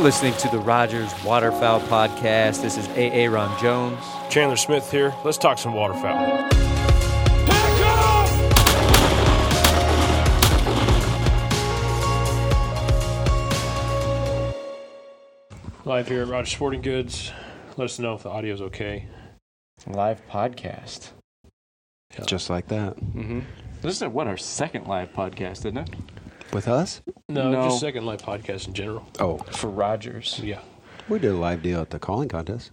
You're listening to the Rogers Waterfowl Podcast. This is A.A. Ron Jones. Chandler Smith here. Let's talk some waterfowl. Live here at Rogers Sporting Goods. Let us know if the audio's okay. live podcast. Just like that. Mm-hmm. This is what our second live podcast, isn't it? With us? No, No. just second live podcast in general. Oh, For Rogers. Yeah. we did a live deal at the calling contest.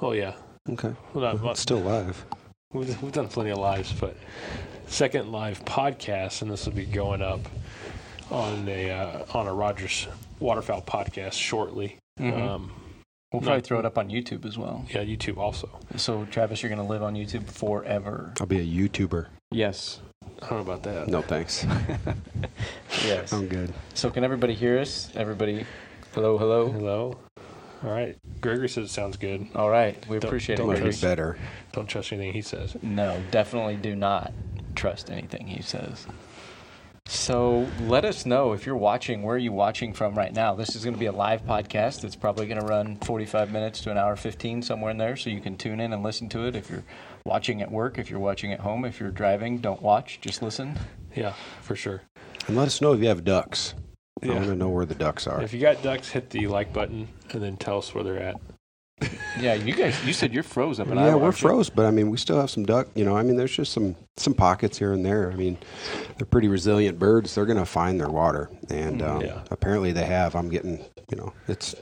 Oh yeah. Okay. Well, not It's still live. We've, we've done plenty of lives, but second live podcast, and this will be going up on a uh, on a Rogers Waterfowl podcast shortly. Mhm. Um, We'll probably throw it up on YouTube as well. yeah, YouTube also. So, Travis, you're going to live on YouTube forever. I'll be a YouTuber. Yes. I don't know about that. No thanks. Yes. I'm good. So, can everybody hear us? Everybody, hello, hello. Hello. All right. Gregory says it sounds good. All right. We Don't- appreciate don't it. Might be Gregory. better. Don't trust anything he says. No, definitely do not trust anything he says. So let us know if you're watching. Where are you watching from right now? This is going to be a live podcast. It's probably going to run 45 minutes to an hour 15 somewhere in there, so you can tune in and listen to it. If you're watching at work, if you're watching at home, if you're driving, don't watch, just listen. Yeah, for sure. And let us know if you have ducks. I Yeah. want to know where the ducks are. If you got ducks, hit the like button and then tell us where they're at. Yeah, you guys, you said you're froze up in yeah, Iowa. we're aren't froze, but I mean, we still have some duck. You know, I mean, there's just some some pockets here and there. I mean, they're pretty resilient birds. They're going to find their water, and um, Yeah. apparently they have. I'm getting, you know, it's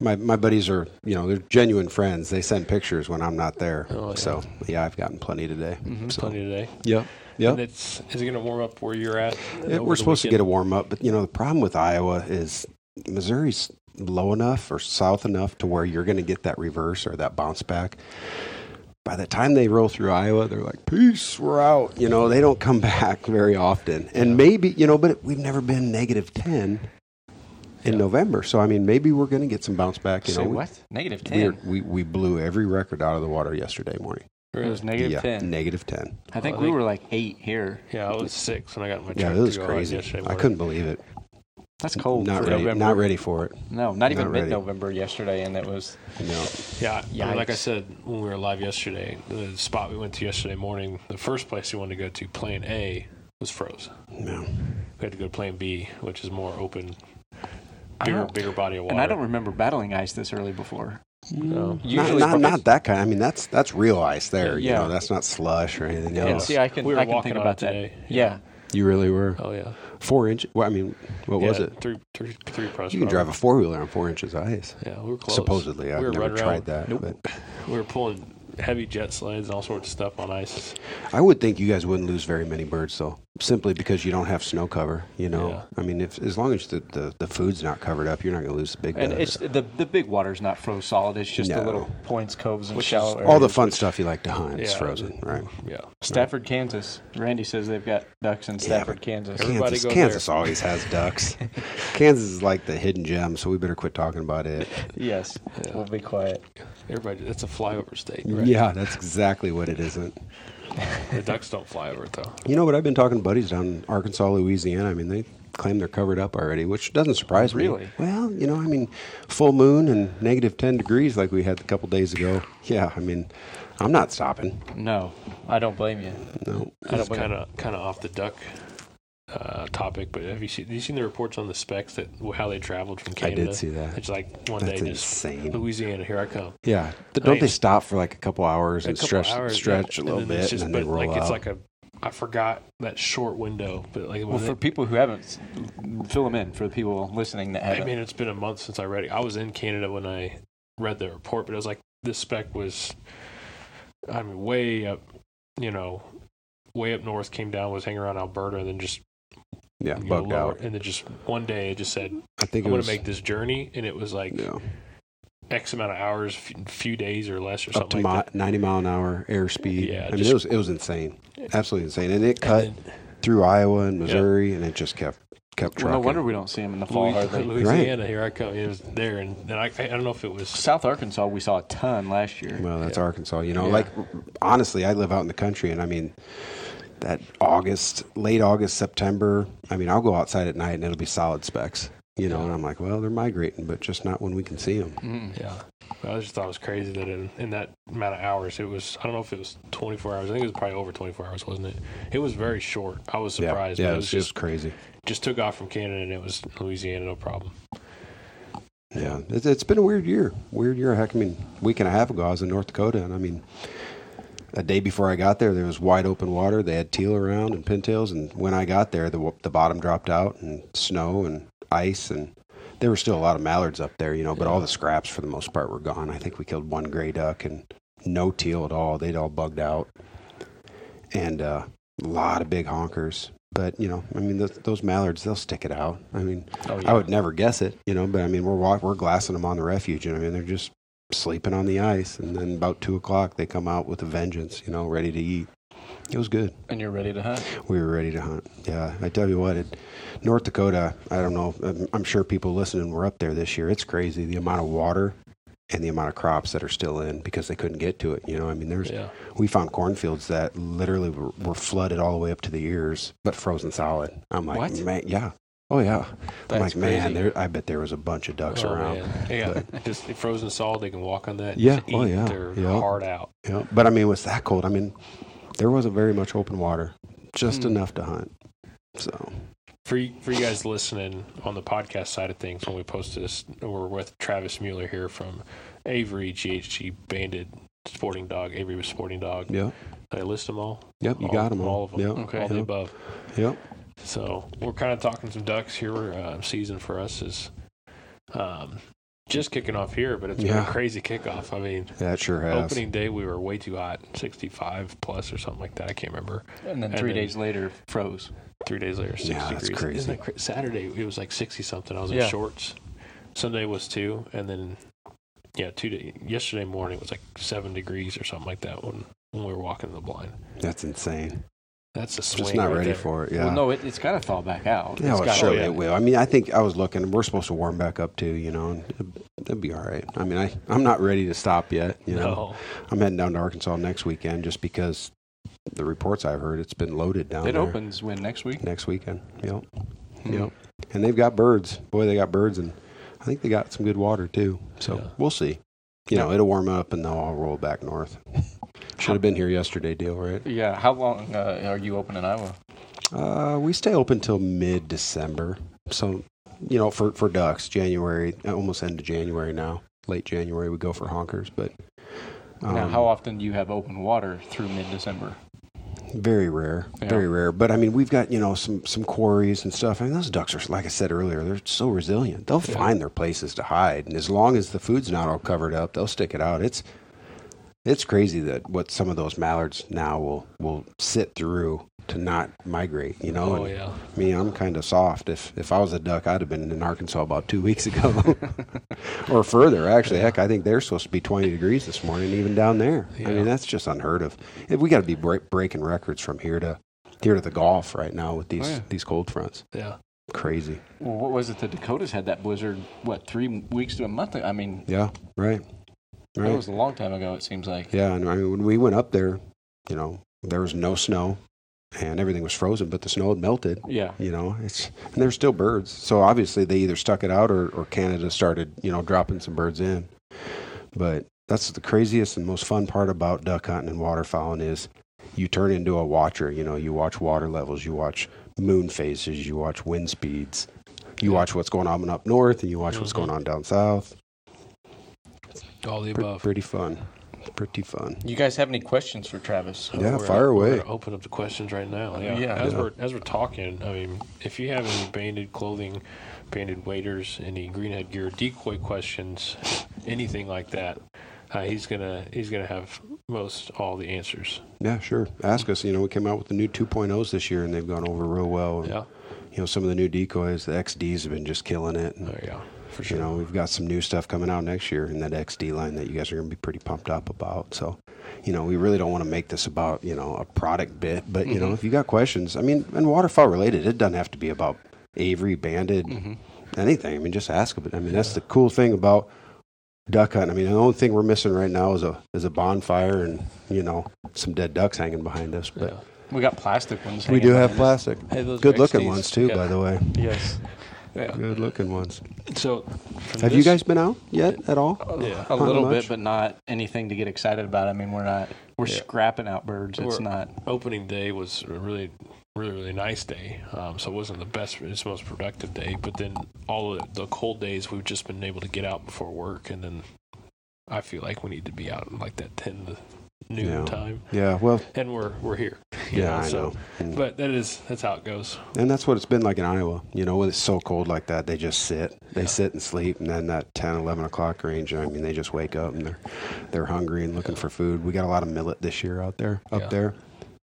my my buddies are, you know, they're genuine friends. They send pictures when I'm not there. Oh, yeah. So yeah, I've gotten plenty today. Mm-hmm, so, Plenty today. Yep. Yep. And it's is it going to warm up where you're at? Yeah, over we're supposed to get a warm up, but you know the problem with Iowa is Missouri's low enough or south enough to where you're going to get that reverse or that bounce back. By the time they roll through Iowa, they're like, "Peace, we're out." You know, they don't come back very often, and maybe you know, but we've never been negative ten in Yeah. November, so I mean, maybe we're going to get some bounce back. You Say know, what? We, 10. we we blew every record out of the water yesterday morning. It was negative yeah, 10. negative ten. I think I we think- were like 8 here. Yeah, I was six when I got my Yeah, it was to go out crazy. yesterday I couldn't believe it. That's cold Not for ready. November. Not ready for it. No, not even Not mid-November yesterday, and it was No. Yeah, I mean, like I said when we were live yesterday, the spot we went to yesterday morning, the first place we wanted to go to, Plan A, was froze. No. We had to go to Plan B, which is more open, I bigger, bigger body of water. And I don't remember battling ice this early before. No. Not, Usually, not, it's- not that kind. I mean, that's that's real ice there. You Yeah. know, that's not slush or anything else. Yeah, see, I can, We were I can walking think about it that. today. Yeah. You really were Oh yeah. four inch. Well, I mean, what was it? Three, three, three press. You can drive a four wheeler on four inches of ice. Yeah, we were close. Supposedly, I've were never running tried around- that. Nope. But We were pulling heavy jet sleds and all sorts of stuff on ice. I would think you guys wouldn't lose very many birds, though, simply because you don't have snow cover. You know, Yeah. I mean, if as long as the, the, the food's not covered up, you're not going to lose the big And bugs. it's the the big water's not froze solid. It's just the little points, coves, and Which is shallow All the fun stuff you like to hunt is frozen, right? Yeah. Stafford, Kansas. Randy says they've got ducks in Stafford, but Kansas. Everybody Kansas, go Kansas always has ducks. Kansas is like the hidden gem, so we better quit talking about it. Yes. We'll be quiet. Everybody, that's a flyover state. Right? Yeah, that's exactly what it isn't. The ducks don't fly over it though. You know, but I've been talking to buddies down in Arkansas, Louisiana. I mean, they claim they're covered up already, which doesn't surprise me. Really? Well, you know, I mean, full moon and negative 10 degrees like we had a couple days ago. Yeah, I mean, I'm not stopping. No, I don't blame you. No. I don't blame kind of kind of off the duck uh, topic, but have you seen have you seen the reports on the specs that how they traveled from Canada? I did see that. It's like one That's day just insane. Louisiana, here I come. Yeah. But don't mean, they stop for like a couple hours A and couple stretch hours, stretch yeah, a little and then it's bit just- and then they roll like out? it's like a I forgot that short window, but like Well, for they- people who haven't, fill them in for the people listening that I haven't. mean, it's been a month since I read it. I was in Canada when I read the report, but it was like this spec was, I mean, way up, you know, way up north, came down, was hanging around Alberta, and then just yeah, you know, bugged lower- out. And then just one day it just said, I think I'm going to make this journey. And it was like yeah, X amount of hours, f- few days or less or up something to like mi- 90 mile an hour airspeed. Yeah, I mean, it was it was insane, absolutely insane, and it cut And then through Iowa and Missouri, and it just kept kept well, no wonder we don't see them in the fall Louis- hardly. Louisiana, here I come. It was there. And then I, I don't know if it was. South Arkansas, we saw a ton last year. Well, that's Arkansas. You know, Yeah. like honestly, I live out in the country, and I mean, that August, late August, September. I mean, I'll go outside at night, and it'll be solid specs. You know, and I'm like, well, they're migrating, but just not when we can see them. Mm. Yeah. I just thought it was crazy that in, in that amount of hours, it was, I don't know if it was 24 hours. I think it was probably over 24 hours, wasn't it? It was very short. I was surprised. Yeah, yeah, it it's was just just, crazy. just took off from Canada and it was Louisiana, no problem. Yeah, it's, it's been a weird year. Weird year. Heck, I mean, week and a half ago, I was in North Dakota, and I mean, a day before I got there, there was wide open water. They had teal around and pintails, and when I got there, the the bottom dropped out, and snow and ice, and there were still a lot of mallards up there, you know, but all the scraps for the most part were gone. I think we killed one gray duck and no teal at all. They'd all bugged out, and uh, a lot of big honkers. But you know, I mean, th- those mallards, they'll stick it out. I mean, Oh, I would never guess it, you know. But I mean, we're we're glassing them on the refuge, and I mean, they're just sleeping on the ice, and then about two o'clock they come out with a vengeance, you know, ready to eat. It was good. And you're ready to hunt. We were ready to hunt. Yeah, I tell you what, it, North Dakota. I don't know. I'm, I'm sure people listening were up there this year. It's crazy the amount of water and the amount of crops that are still in because they couldn't get to it. You know, I mean, there's Yeah. we found cornfields that literally were, were flooded all the way up to the ears, but frozen solid. I'm like, What? man, yeah, oh yeah. I'm That's like, man, there. I bet there was a bunch of ducks Oh, around. man. Yeah. just frozen solid, they can walk on that. and Yeah. just Oh, eat yeah. Their Yeah. heart out. Yeah, but I mean, it was that cold. I mean, there wasn't very much open water, just Hmm. enough to hunt. So For you, for you guys listening on the podcast side of things, when we post this, we're with Travis Mueller here from Avery GHG Banded Sporting Dog. Avery was Sporting Dog. yeah, Did I list them all? yep, you all, got them all. All of them. Yep, Okay. All the above. yep. So we're kind of talking some ducks here. Uh, season for us is um, just kicking off here, but it's been a crazy kickoff. I mean, That sure has. opening day we were way too hot, 65 plus or something like that. I can't remember. And then And three then- days later, froze. Three days later, six Yeah, that's degrees. crazy. Isn't that cra- Saturday it was like 60 something. I was Yeah. in shorts. Sunday was two, and then yeah, two day. Yesterday morning it was like seven degrees or something like that when when we were walking the blind. That's insane. That's a swing. Just not right ready there. for it. Yeah. Well, no, it, it's got to thaw back out. yeah, It's well, gotta- sure it will. I mean, I think I was looking. We're supposed to warm back up too, you know, and it'd be all right. I mean, I I'm not ready to stop yet. You know, No, I'm heading down to Arkansas next weekend just because the reports I've heard it's been loaded down It there opens when next week? next weekend. Yep. Hmm. Yep. And they've got birds. Boy, they got birds, and I think they got some good water too. So Yeah. we'll see. You know, it'll warm up, and they'll all roll back north. Should have been here yesterday, deal right? Yeah. How long uh, are you open in Iowa? Uh, we stay open till mid December. So, you know, for for ducks, January, almost end of January now. Late January, we go for honkers, but now, um, how often do you have open water through mid-December? Very rare, Yeah. very rare. But I mean, we've got you know some some quarries and stuff. I mean, those ducks are like I said earlier, they're so resilient. They'll Yeah. find their places to hide, and as long as the food's not all covered up, they'll stick it out. It's it's crazy that what some of those mallards now will will sit through to not migrate. You know, oh And yeah, me, I'm kind of soft. If if I was a duck, I'd have been in Arkansas about two weeks ago, or further. Actually, heck, I think they're supposed to be 20 degrees this morning, even down there. I mean, that's just unheard of. If we got to be break, breaking records from here to here to the Gulf right now with these Oh, yeah. these cold fronts. yeah. Crazy. Well, what was it? The Dakotas had that blizzard. What three weeks to a month? I mean, Yeah. Right. That was a long time ago. It seems like. Yeah, and I mean, when we went up there, you know, there was no snow, and everything was frozen, but the snow had melted. Yeah. You know, it's and there's still birds. So obviously they either stuck it out or, or Canada started, you know, dropping some birds in. But that's the craziest and most fun part about duck hunting and waterfowling is you turn into a watcher. You know, you watch water levels, you watch moon phases, you watch wind speeds, you watch what's going on up north, and you watch what's Mhm. going on down south. All the Pre- above. pretty fun. Pretty fun. You guys have any questions for Travis? Yeah, We're- fire we're away. gonna open up the questions right now. Yeah. Yeah. As Yeah. we're as we're talking, I mean, if you have any banded clothing, banded waders, any greenhead gear, decoy questions, anything like that, uh, he's gonna he's gonna have most all the answers. Yeah, sure. Ask us. You know, we came out with the new 2.0s this year, and they've gone over real well. And, Yeah. You know, some of the new decoys, the XDs have been just killing it. And, Oh yeah. For sure. You know, we've got some new stuff coming out next year in that XD line that you guys are going to be pretty pumped up about. So, you know, we really don't want to make this about, you know, a product bit, but, you know, Mhm. if you got questions, I mean, and waterfowl related, it doesn't have to be about Avery, banded, Mhm. anything. I mean, just ask about it. I mean, that's the cool thing about duck hunting. I mean, the only thing we're missing right now is a is a bonfire and, you know, some dead ducks hanging behind us. But yeah. We got plastic ones. we do have plastic. Hey, Good looking XDs. ones, too, Yeah. by the way. Yes. Yeah. good looking ones. So, from Have you guys been out yet at all? Yeah. A little much? bit, but not anything to get excited about. I mean, we're not we're Yeah. scrapping out birds. It's We're- not. opening day was a really really really nice day um, so it wasn't the best it's most productive day but then all of the cold days we've just been able to get out before work and then i feel like we need to be out in like that 10 to noon Yeah. time Yeah, well, and we're we're here yeah, I so know. But that is that's how it goes and that's what it's been like in Iowa. You know, when it's so cold like that, they just sit. They Yeah. sit and sleep, and then that 10, 11 o'clock range, I mean, they just wake up and they're they're hungry and looking for food. We got a lot of millet this year out there, up Yeah. there.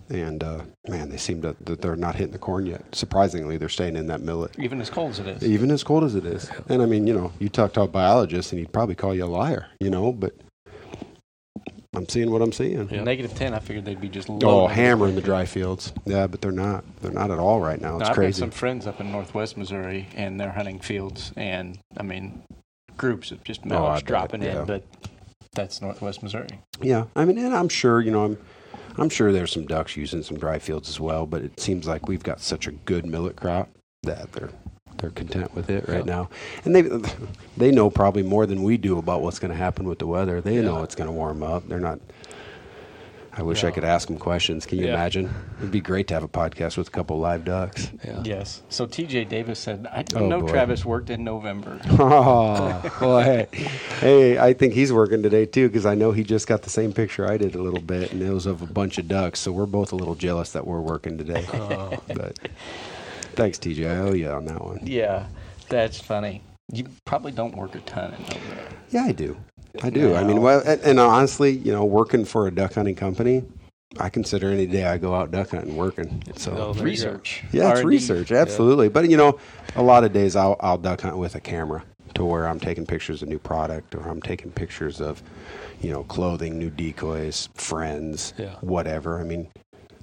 And uh, man, they seem to that they're not hitting the corn yet. Surprisingly, they're staying in that millet. Even as cold as it is. even as cold as it is. And I mean, you know, you talk to a biologist and he'd probably call you a liar, you know, but I'm seeing what I'm seeing. Yeah. Negative ten. I figured they'd be just Oh, hammering the dry fields. Yeah, but they're not. They're not at all right now. Now, It's I've got crazy. some friends up in Northwest Missouri, and they're hunting fields, and I mean, groups of just Oh, I mallards bet, dropping yeah. in, but that's Northwest Missouri. Yeah, I mean, and I'm sure, you know, I'm, I'm sure there's some ducks using some dry fields as well. But it seems like we've got such a good millet crop that they're they're content with it right Yeah. now, and they they know probably more than we do about what's going to happen with the weather. They know it's going to warm up. They're not. I wish I could ask them questions. Can you Yeah. imagine? It'd be great to have a podcast with a couple live ducks. yeah Yes. So T.J. Davis said, "I didn't Oh, know boy. Travis worked in November." Oh, well, hey, hey, I think he's working today too because I know he just got the same picture I did a little bit, and it was of a bunch of ducks. So we're both a little jealous that we're working today. Oh. but thanks, TJ. I owe you on that one. yeah, that's funny. You probably don't work a ton in November. Yeah, I do. I do. I mean, well, and, and honestly, you know, working for a duck hunting company, I consider any day I go out duck hunting working. So. Oh, there you go. Research. Yeah, it's R&D. research, absolutely. But you know, a lot of days I'll I'll duck hunt with a camera to where I'm taking pictures of new product or I'm taking pictures of, you know, clothing, new decoys, friends, Yeah. whatever. I mean,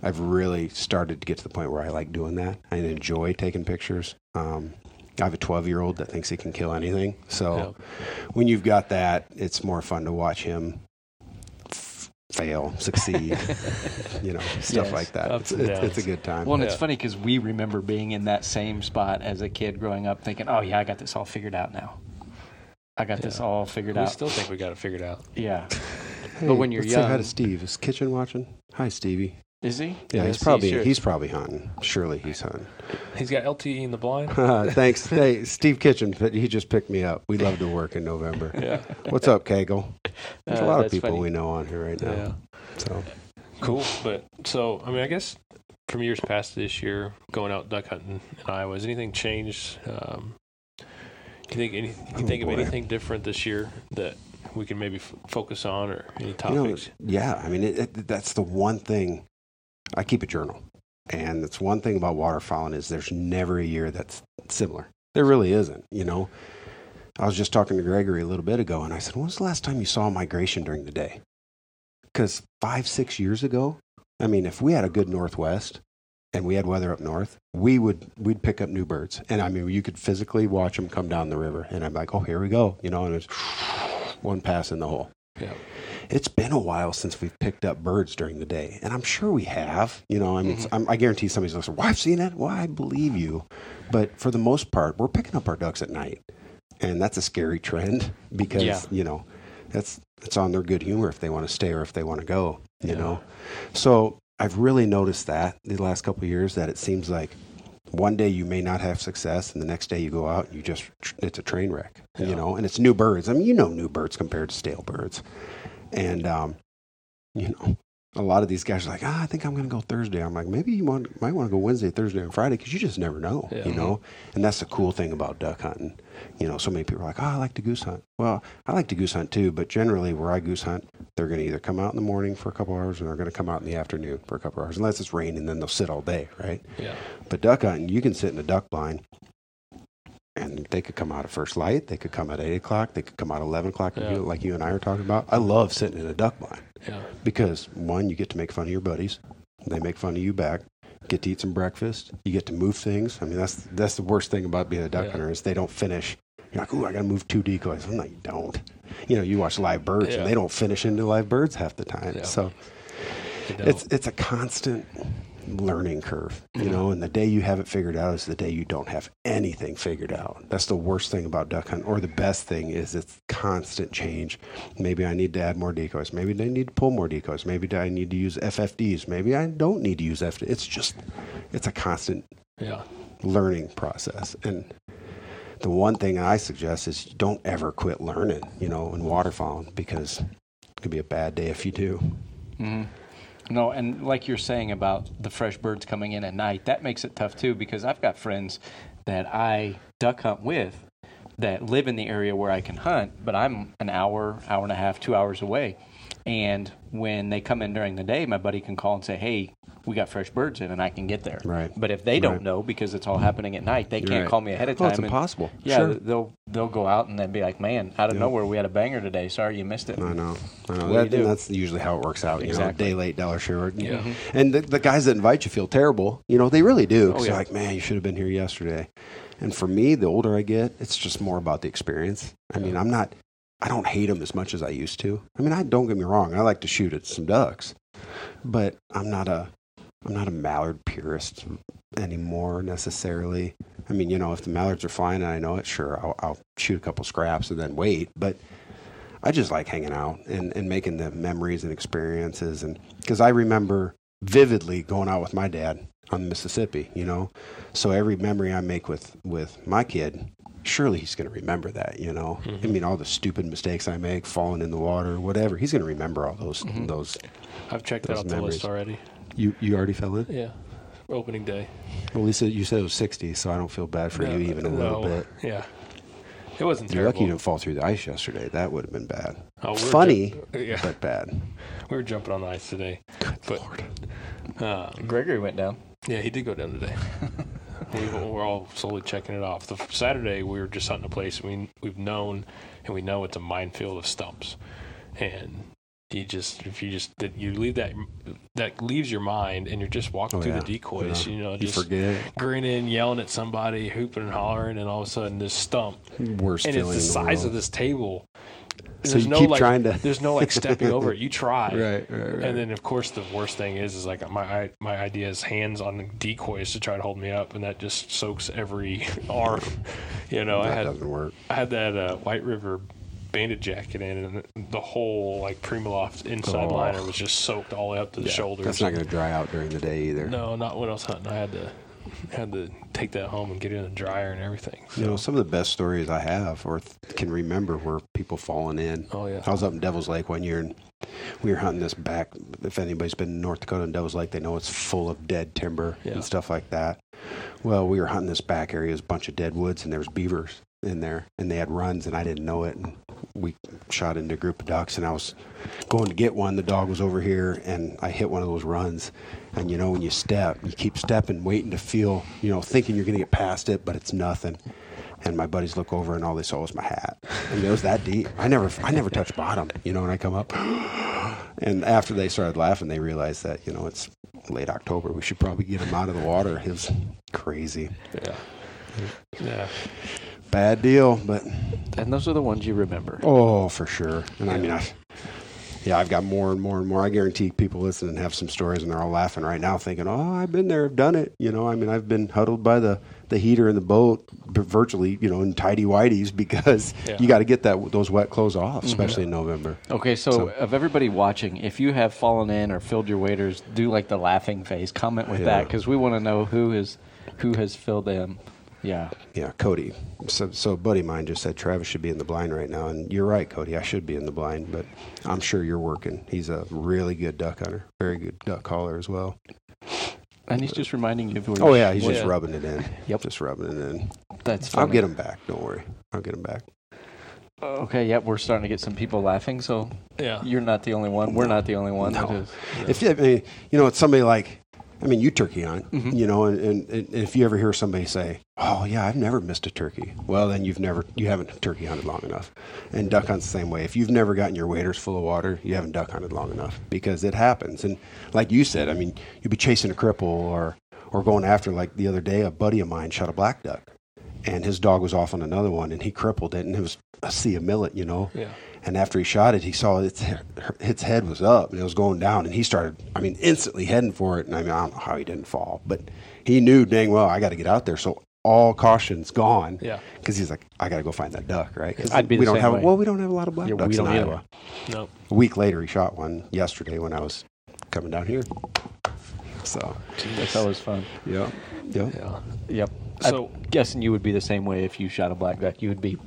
I've really started to get to the point where I like doing that. I enjoy taking pictures. Um, I have a 12 year old that thinks he can kill anything. So Yeah. when you've got that, it's more fun to watch him f- fail, succeed, you know, stuff Yes, like that. It's, it's, it's a good time. Well, and it's funny because we remember being in that same spot as a kid growing up, thinking, "Oh yeah, I got this all figured out now. I got this all figured we out." We still think we got it figured out yeah. Hey, But when you're let's say hi to Steve. Is Kitchen watching? Hi, Stevie. Is he? Yeah, Yes, he's he probably should. he's probably hunting. Surely he's hunting. he's got lte in the blind Thanks, hey Steve Kitchen. He just picked me up. We love to work in November. yeah What's up, Kegel? There's a Uh, lot of people funny. we know on here right now. yeah So Cool. But so, I mean, I guess from years past this year, going out duck hunting in Iowa, has anything changed? Um, you think any, you Oh, think of anything different this year that we can maybe f- focus on, or any you know, topics? yeah. I mean, it, it, that's the one thing. I keep a journal, and it's one thing about waterfowling is there's never a year that's similar. There really isn't. You know, I was just talking to Gregory a little bit ago, and I said, "When was the last time you saw a migration during the day?" Because five, six years ago, I mean, if we had a good northwest and we had weather up north, we would we'd pick up new birds, and I mean, you could physically watch them come down the river, and I'm like, "Oh, here we go," you know, and it's one pass in the hole. Yeah. It's been a while since we've picked up birds during the day, and I'm sure we have. You know, I mean, it's- mm-hmm. I'm, I guarantee somebody's listening. Well, I've seen it. Well, I believe you, but for the most part, we're picking up our ducks at night, and that's a scary trend because Yeah. you know, that's it's on their good humor if they want to stay or if they want to go. You Yeah. know, so I've really noticed that the last couple of years that it seems like one day you may not have success, and the next day you go out, and you just it's a train wreck. Yeah. You know, and it's new birds. I mean, you know, new birds compared to stale birds, and um, you know, a lot of these guys are like, ah, I think I'm going to go Thursday. I'm like, maybe you want, might want to go Wednesday, Thursday, and Friday because you just never know, Yeah. you know. And that's the cool thing about duck hunting. You know, so many people are like, oh, I like to goose hunt. Well, I like to goose hunt too, but generally where I goose hunt, they're going to either come out in the morning for a couple hours or they're going to come out in the afternoon for a couple hours, unless it's raining, then they'll sit all day, right? Yeah. But duck hunting, you can sit in a duck blind and they could come out at first light. They could come at 8 o'clock. They could come out at 11 o'clock, like Yeah. you- like you and I are talking about. I love sitting in a duck blind Yeah. because, one, you get to make fun of your buddies. They make fun of you back. Get to eat some breakfast. You get to move things. I mean, that's that's the worst thing about being a duck Yeah. hunter is they don't finish. You're like, ooh, I got to move two decoys. I'm like, you don't. You know, you watch live birds and they don't finish into live birds half the time. So it's it's a constant learning curve, you know, and the day you have it figured out is the day you don't have anything figured out. That's the worst thing about duck hunting, or the best thing is it's constant change. Maybe I need to add more decoys. Maybe I need to pull more decoys. Maybe I need to use FFDs. Maybe I don't need to use FFDs. It's just, it's a constant Yeah. learning process. And the one thing I suggest is don't ever quit learning, you know, in waterfowling because it could be a bad day if you do. hmm No, and like you're saying about the fresh birds coming in at night, that makes it tough too because I've got friends that I duck hunt with that live in the area where I can hunt, but I'm an hour, hour and a half, two hours away. And when they come in during the day, my buddy can call and say, "Hey, we got fresh birds in," and I can get there. Right. But if they don't Right. know because it's all happening at night, they You're can't right. call me ahead of Oh, time. it's and- impossible. Yeah, Sure. they'll they'll go out and then be like, "Man, out of Yep. nowhere, we had a banger today. Sorry you missed it." I know. I know. Do That, and that's usually how it works out. You Exactly. know, day late, dollar short. Yeah. Mhm. And the, the guys that invite you feel terrible. You know, they really do. 'cause Oh, they're yeah. like, man, you should have been here yesterday. And for me, the older I get, it's just more about the experience. I mean, I'm not, I don't hate them as much as I used to. I mean, I don't get me wrong. I like to shoot at some ducks, but I'm not a, I'm not a mallard purist anymore necessarily. I mean, you know, if the mallards are flying and I know it, sure, I'll, I'll shoot a couple scraps and then wait. But I just like hanging out and, and making the memories and experiences. And because I remember vividly going out with my dad on the Mississippi, you know, so every memory I make with, with my kid, surely he's going to remember that, you know, mm-hmm. I mean, all the stupid mistakes I make, falling in the water, whatever, he's going to remember all those, mm-hmm. those, I've checked Those out the list already. You, you already fell in? Yeah. Opening day. Well, Lisa, you said it was 60, so I don't feel bad for No, you even a little bit. Yeah. It wasn't You're terrible. lucky you didn't fall through the ice yesterday. That would have been bad. Oh, we were Funny, ju- yeah. but bad. We were jumping on the ice today. But, um, Gregory went down. yeah, he did go down today. we, we're all slowly checking it off. The Saturday we were just hunting a place we we've known and we know it's a minefield of stumps, and you just if you just that you leave that that leaves your mind and you're just walking Oh, through yeah. the decoys, Yeah. you know, You forget. grinning, yelling at somebody, hooping and hollering, and all of a sudden this stump Worst and it's the the size world. of this table. So There's you no keep like, trying to- There's no like stepping over it. You try. Right, right, right. And then of course the worst thing is is like my my idea is hands on the decoys to try to hold me up, and that just soaks every arm. You know, I had doesn't work. I had that uh, White River bandit jacket in, and the whole like Primaloft inside Oh. liner was just soaked all the way up to the Yeah, shoulders. That's not going to dry out during the day either. no, not when I was hunting. I had to had to take that home and get it in the dryer and everything. You know, some of the best stories I have or th- can remember were people falling in. Oh yeah. I was up in Devil's Lake one year and we were hunting this back. If anybody's been in North Dakota and Devil's Lake, they know it's full of dead timber Yeah. and stuff like that. Well, we were hunting this back area, it was a bunch of dead woods, and there was beavers in there, and they had runs, and I didn't know it. And we shot into a group of ducks, and I was going to get one. The dog was over here, and I hit one of those runs. And you know, when you step, you keep stepping, waiting to feel, you know, thinking you're going to get past it, but it's nothing. And my buddies look over, and all they saw was my hat. And it was that deep. I never, I never touched bottom. You know, when I come up, and after they started laughing, they realized that you know it's late October. We should probably get him out of the water. It was crazy, Yeah. Yeah. Bad deal, but And those are the ones you remember. oh, for sure. And I mean, I, yeah, I've got more and more and more. I guarantee people listening have some stories, and they're all laughing right now, thinking, "Oh, I've been there, I've done it." You know, I mean, I've been huddled by the the heater in the boat, virtually, you know, in tidy whities because Yeah. you got to get that those wet clothes off, mm-hmm. especially in November. Okay, so, So- of everybody watching, if you have fallen in or filled your waders, do like the laughing face. Comment with that because we want to know who is who has filled in. Yeah. Yeah, Cody. So, so a buddy of mine just said Travis should be in the blind right now, and you're right, Cody. I should be in the blind, but I'm sure you're working. He's a really good duck hunter, very good duck caller as well. And he's just reminding you of where Oh yeah, he's just Yeah. rubbing it in. Yep. just rubbing it in. That's I'll get him back. Don't worry, I'll get him back. Okay, yep, we're starting to get some people laughing, so Yeah. you're not the only one. We're not the only one. No. that is. If I mean, you know, it's somebody like, I mean, you turkey hunt, Mhm. you know, and, and, and if you ever hear somebody say, "Oh yeah, I've never missed a turkey," well, then you've never, you haven't turkey hunted long enough. And duck hunt's the same way. If you've never gotten your waders full of water, you haven't duck hunted long enough because it happens. And like you said, I mean, you'd be chasing a cripple or or going after like the other day, a buddy of mine shot a black duck, and his dog was off on another one, and he crippled it, and it was a sea of millet, you know. Yeah. And after he shot it, he saw its its head was up and it was going down, and he started. I mean, instantly heading for it. And I mean, I don't know how he didn't fall, but he knew dang well I got to get out there. So all caution's gone. Yeah. Because he's like, I got to go find that duck, right? 'Cause I'd be we the don't same have way. well, we don't have a lot of black Yeah, we ducks don't in. Iowa. No. A week later, he shot one yesterday when I was coming down here. So, That's always fun. yeah, yeah. Yeah. Yep. So- I'm guessing you would be the same way if you shot a black duck. You would be,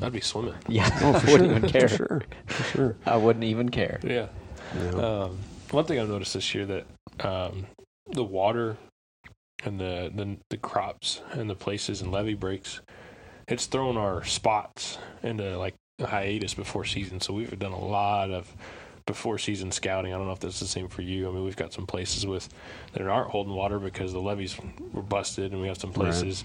I'd be swimming. yeah. Oh, I wouldn't sure, even care. for sure, for sure. I wouldn't even care. Yeah. Yeah. Um, one thing I've noticed this year that um, the water and the, the the crops and the places and levee breaks, it's thrown our spots into like a hiatus before season. So we've done a lot of before season scouting. I don't know if that's the same for you. I mean, we've got some places with that aren't holding water because the levees were busted, and we have some Right. places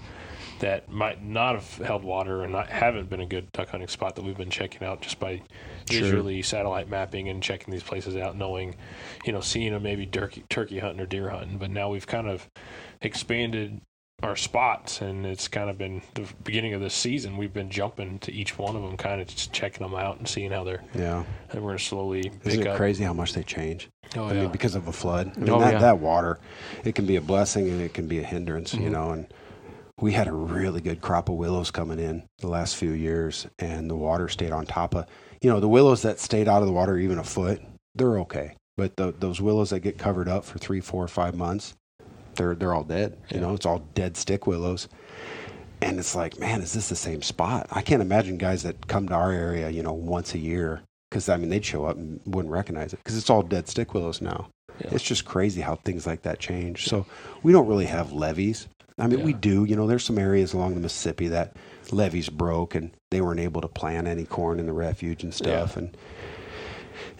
that might not have held water and not, haven't been a good duck hunting spot that we've been checking out just by Sure. visually satellite mapping and checking these places out, knowing, you know, seeing them maybe turkey, turkey hunting or deer hunting. But now we've kind of expanded our spots, and it's kind of been the beginning of this season. We've been jumping to each one of them, kind of just checking them out and seeing how they're. yeah. And we're gonna slowly Isn't it up. crazy how much they change? Oh I yeah, mean, because of a flood. I mean, Oh, that, yeah. that water, it can be a blessing and it can be a hindrance, you Mhm. know. And we had a really good crop of willows coming in the last few years, and the water stayed on top of, you know, the willows that stayed out of the water even a foot, they're okay. But the, those willows that get covered up for three, four, five months, they're they're all dead. You Yeah. know, it's all dead stick willows. And it's like, man, is this the same spot? I can't imagine guys that come to our area, you know, once a year, because I mean they'd show up and wouldn't recognize it because it's all dead stick willows now. Yeah. It's just crazy how things like that change. So we don't really have levees. I mean, we do. You know, there's some areas along the Mississippi that levees broke and they weren't able to plant any corn in the refuge and stuff. And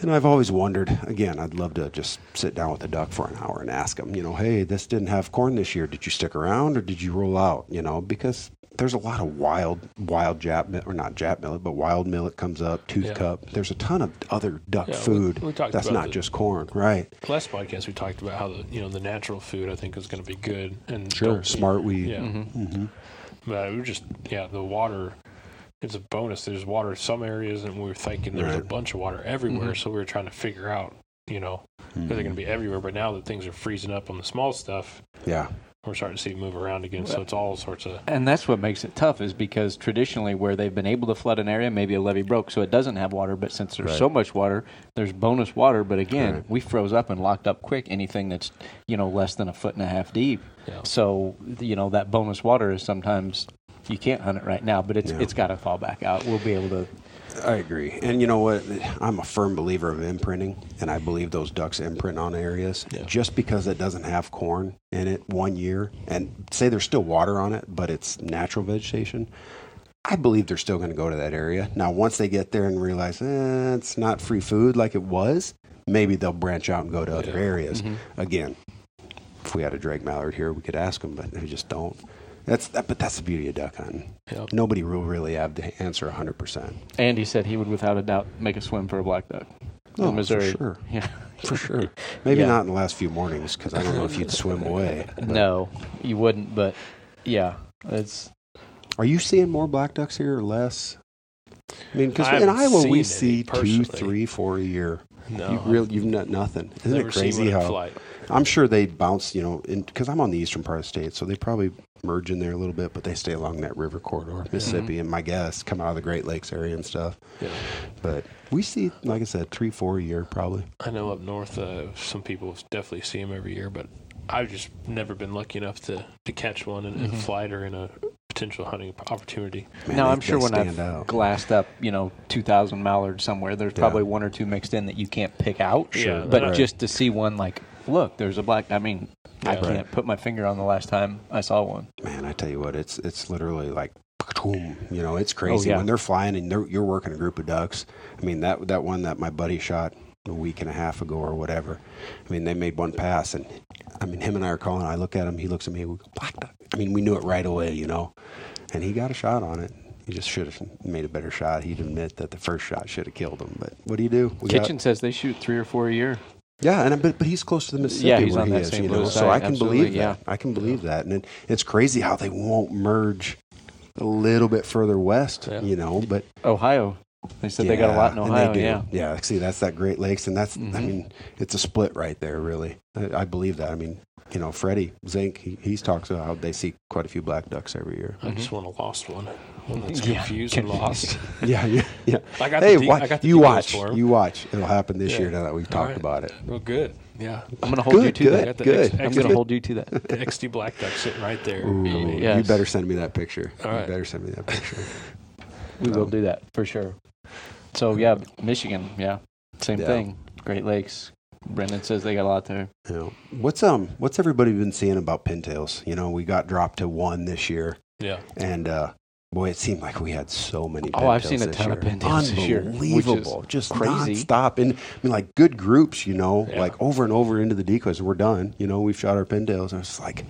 and I've always wondered. Again, I'd love to just sit down with a duck for an hour and ask them. You know, hey, this didn't have corn this year. Did you stick around or did you roll out? You know, because there's a lot of wild, wild Jap or not Jap millet, but wild millet comes up, tooth Yeah. cup. There's a ton of other duck Yeah, food we talked that's not just corn, right? last podcast we talked about how the you know the natural food I think is going to be good and Sure, smart weed. Yeah, hmm but we were just yeah the water. It's a bonus. There's water in some areas, and we were thinking there's a bunch of water everywhere. Mhm. So we were trying to figure out, you know, are they going to be everywhere? But now that things are freezing up on the small stuff, Yeah, we're starting to see it move around again. So it's all sorts of And that's what makes it tough is because traditionally where they've been able to flood an area, maybe a levee broke, so it doesn't have water. But since there's Right. so much water, there's bonus water. But again, Right. we froze up and locked up quick anything that's you know less than a foot and a half deep. Yeah. So you know that bonus water is sometimes you can't hunt it right now, but it's Yeah. it's got to fall back out. We'll be able to. I agree. And you know what? I'm a firm believer of imprinting, and I believe those ducks imprint on areas. Yeah. Just because it doesn't have corn in it one year, and say there's still water on it, but it's natural vegetation, I believe they're still going to go to that area. Now, once they get there and realize eh, it's not free food like it was, maybe they'll branch out and go to other Yeah. areas. Mm-hmm. Again, if we had a Drake Mallard here, we could ask them, but they just don't. That's that, but that's the beauty of duck hunting. Yep. Nobody will really have the answer 100. percent Andy said he would without a doubt make a swim for a black duck. Oh, in Missouri. for sure. Yeah. For sure. Maybe Yeah. not in the last few mornings because I don't know if you'd swim away. but- No, you wouldn't. But yeah, it's Are you seeing more black ducks here or less? I mean, because in Iowa we see any two, personally. three, four a year. no. You really, you've not nothing. Isn't it crazy how? I'm sure they bounce. You know, because I'm on the eastern part of the state, so they probably merge in there a little bit, but they stay along that river corridor, Mississippi, and my guess come out of the Great Lakes area and stuff. Yeah. But we see, like I said, three, four a year probably. I know up north, uh, some people definitely see them every year, but I've just never been lucky enough to, to catch one in, in a flight or in a potential hunting opportunity. Man, now they- I'm sure when I've out. glassed up, you know, 2,000 mallards somewhere, there's Yeah. probably one or two mixed in that you can't pick out. Sure. But Right. just to see one like, look, there's a black. I mean, I can't put my finger on the last time I saw one. man, I tell you what, it's it's literally like, boom, you know, it's oh, crazy yeah. when they're flying and they're, you're working a group of ducks. I mean, that that one that my buddy shot a week and a half ago or whatever. I mean, they made one pass, and I mean, him and I are calling. I look at him, he looks at me, we go black duck. I mean, we knew it right away, you know, and he got a shot on it. He just should have made a better shot. He'd admit that the first shot should have killed him, but what do you do? We got- Kitchen says they shoot three or four a year. Yeah, and but, but he's close to the Mississippi Yeah, he's where on he that is, St. you know. Louis So side, I can absolutely, believe yeah. that. I can believe that, and it, it's crazy how they won't merge a little bit further west, Yeah. you know. But Ohio They said they got a lot in Ohio. Yeah. yeah. See, that's that Great Lakes, and that's I Mhm. mean, it's a split right there. Really, I, I believe that. I mean, you know, Freddie Zink, he, he's talks about how they see quite a few black ducks every year. I just want a lost one. One that's Yeah, confused and lost. yeah, yeah, yeah. I got hey, the de- wa- I got the you watch, for 'em. you watch. It'll happen this Yeah. year now that we've All talked right. about it. Well, good. Yeah. I'm going to hold you to good, that. Got the good. X- I'm going to hold you to that. The XD black duck sitting right there. Ooh, I mean, Yeah. You better send me that picture. All You better send me that picture. We will do that for sure. So yeah, Michigan, yeah, same Yeah. thing. Great Lakes. Brendan says they got a lot there. You know, what's um, what's everybody been seeing about pintails? You know, we got dropped to one this year, Yeah. and uh, boy, it seemed like we had so many. Oh, I've pintails seen a this ton of year. pintails this year, Unbelievable, just crazy. Stop and I mean, like good groups. You know, Yeah. like over and over into the decoys. We're done. You know, we've shot our pintails. And it's like,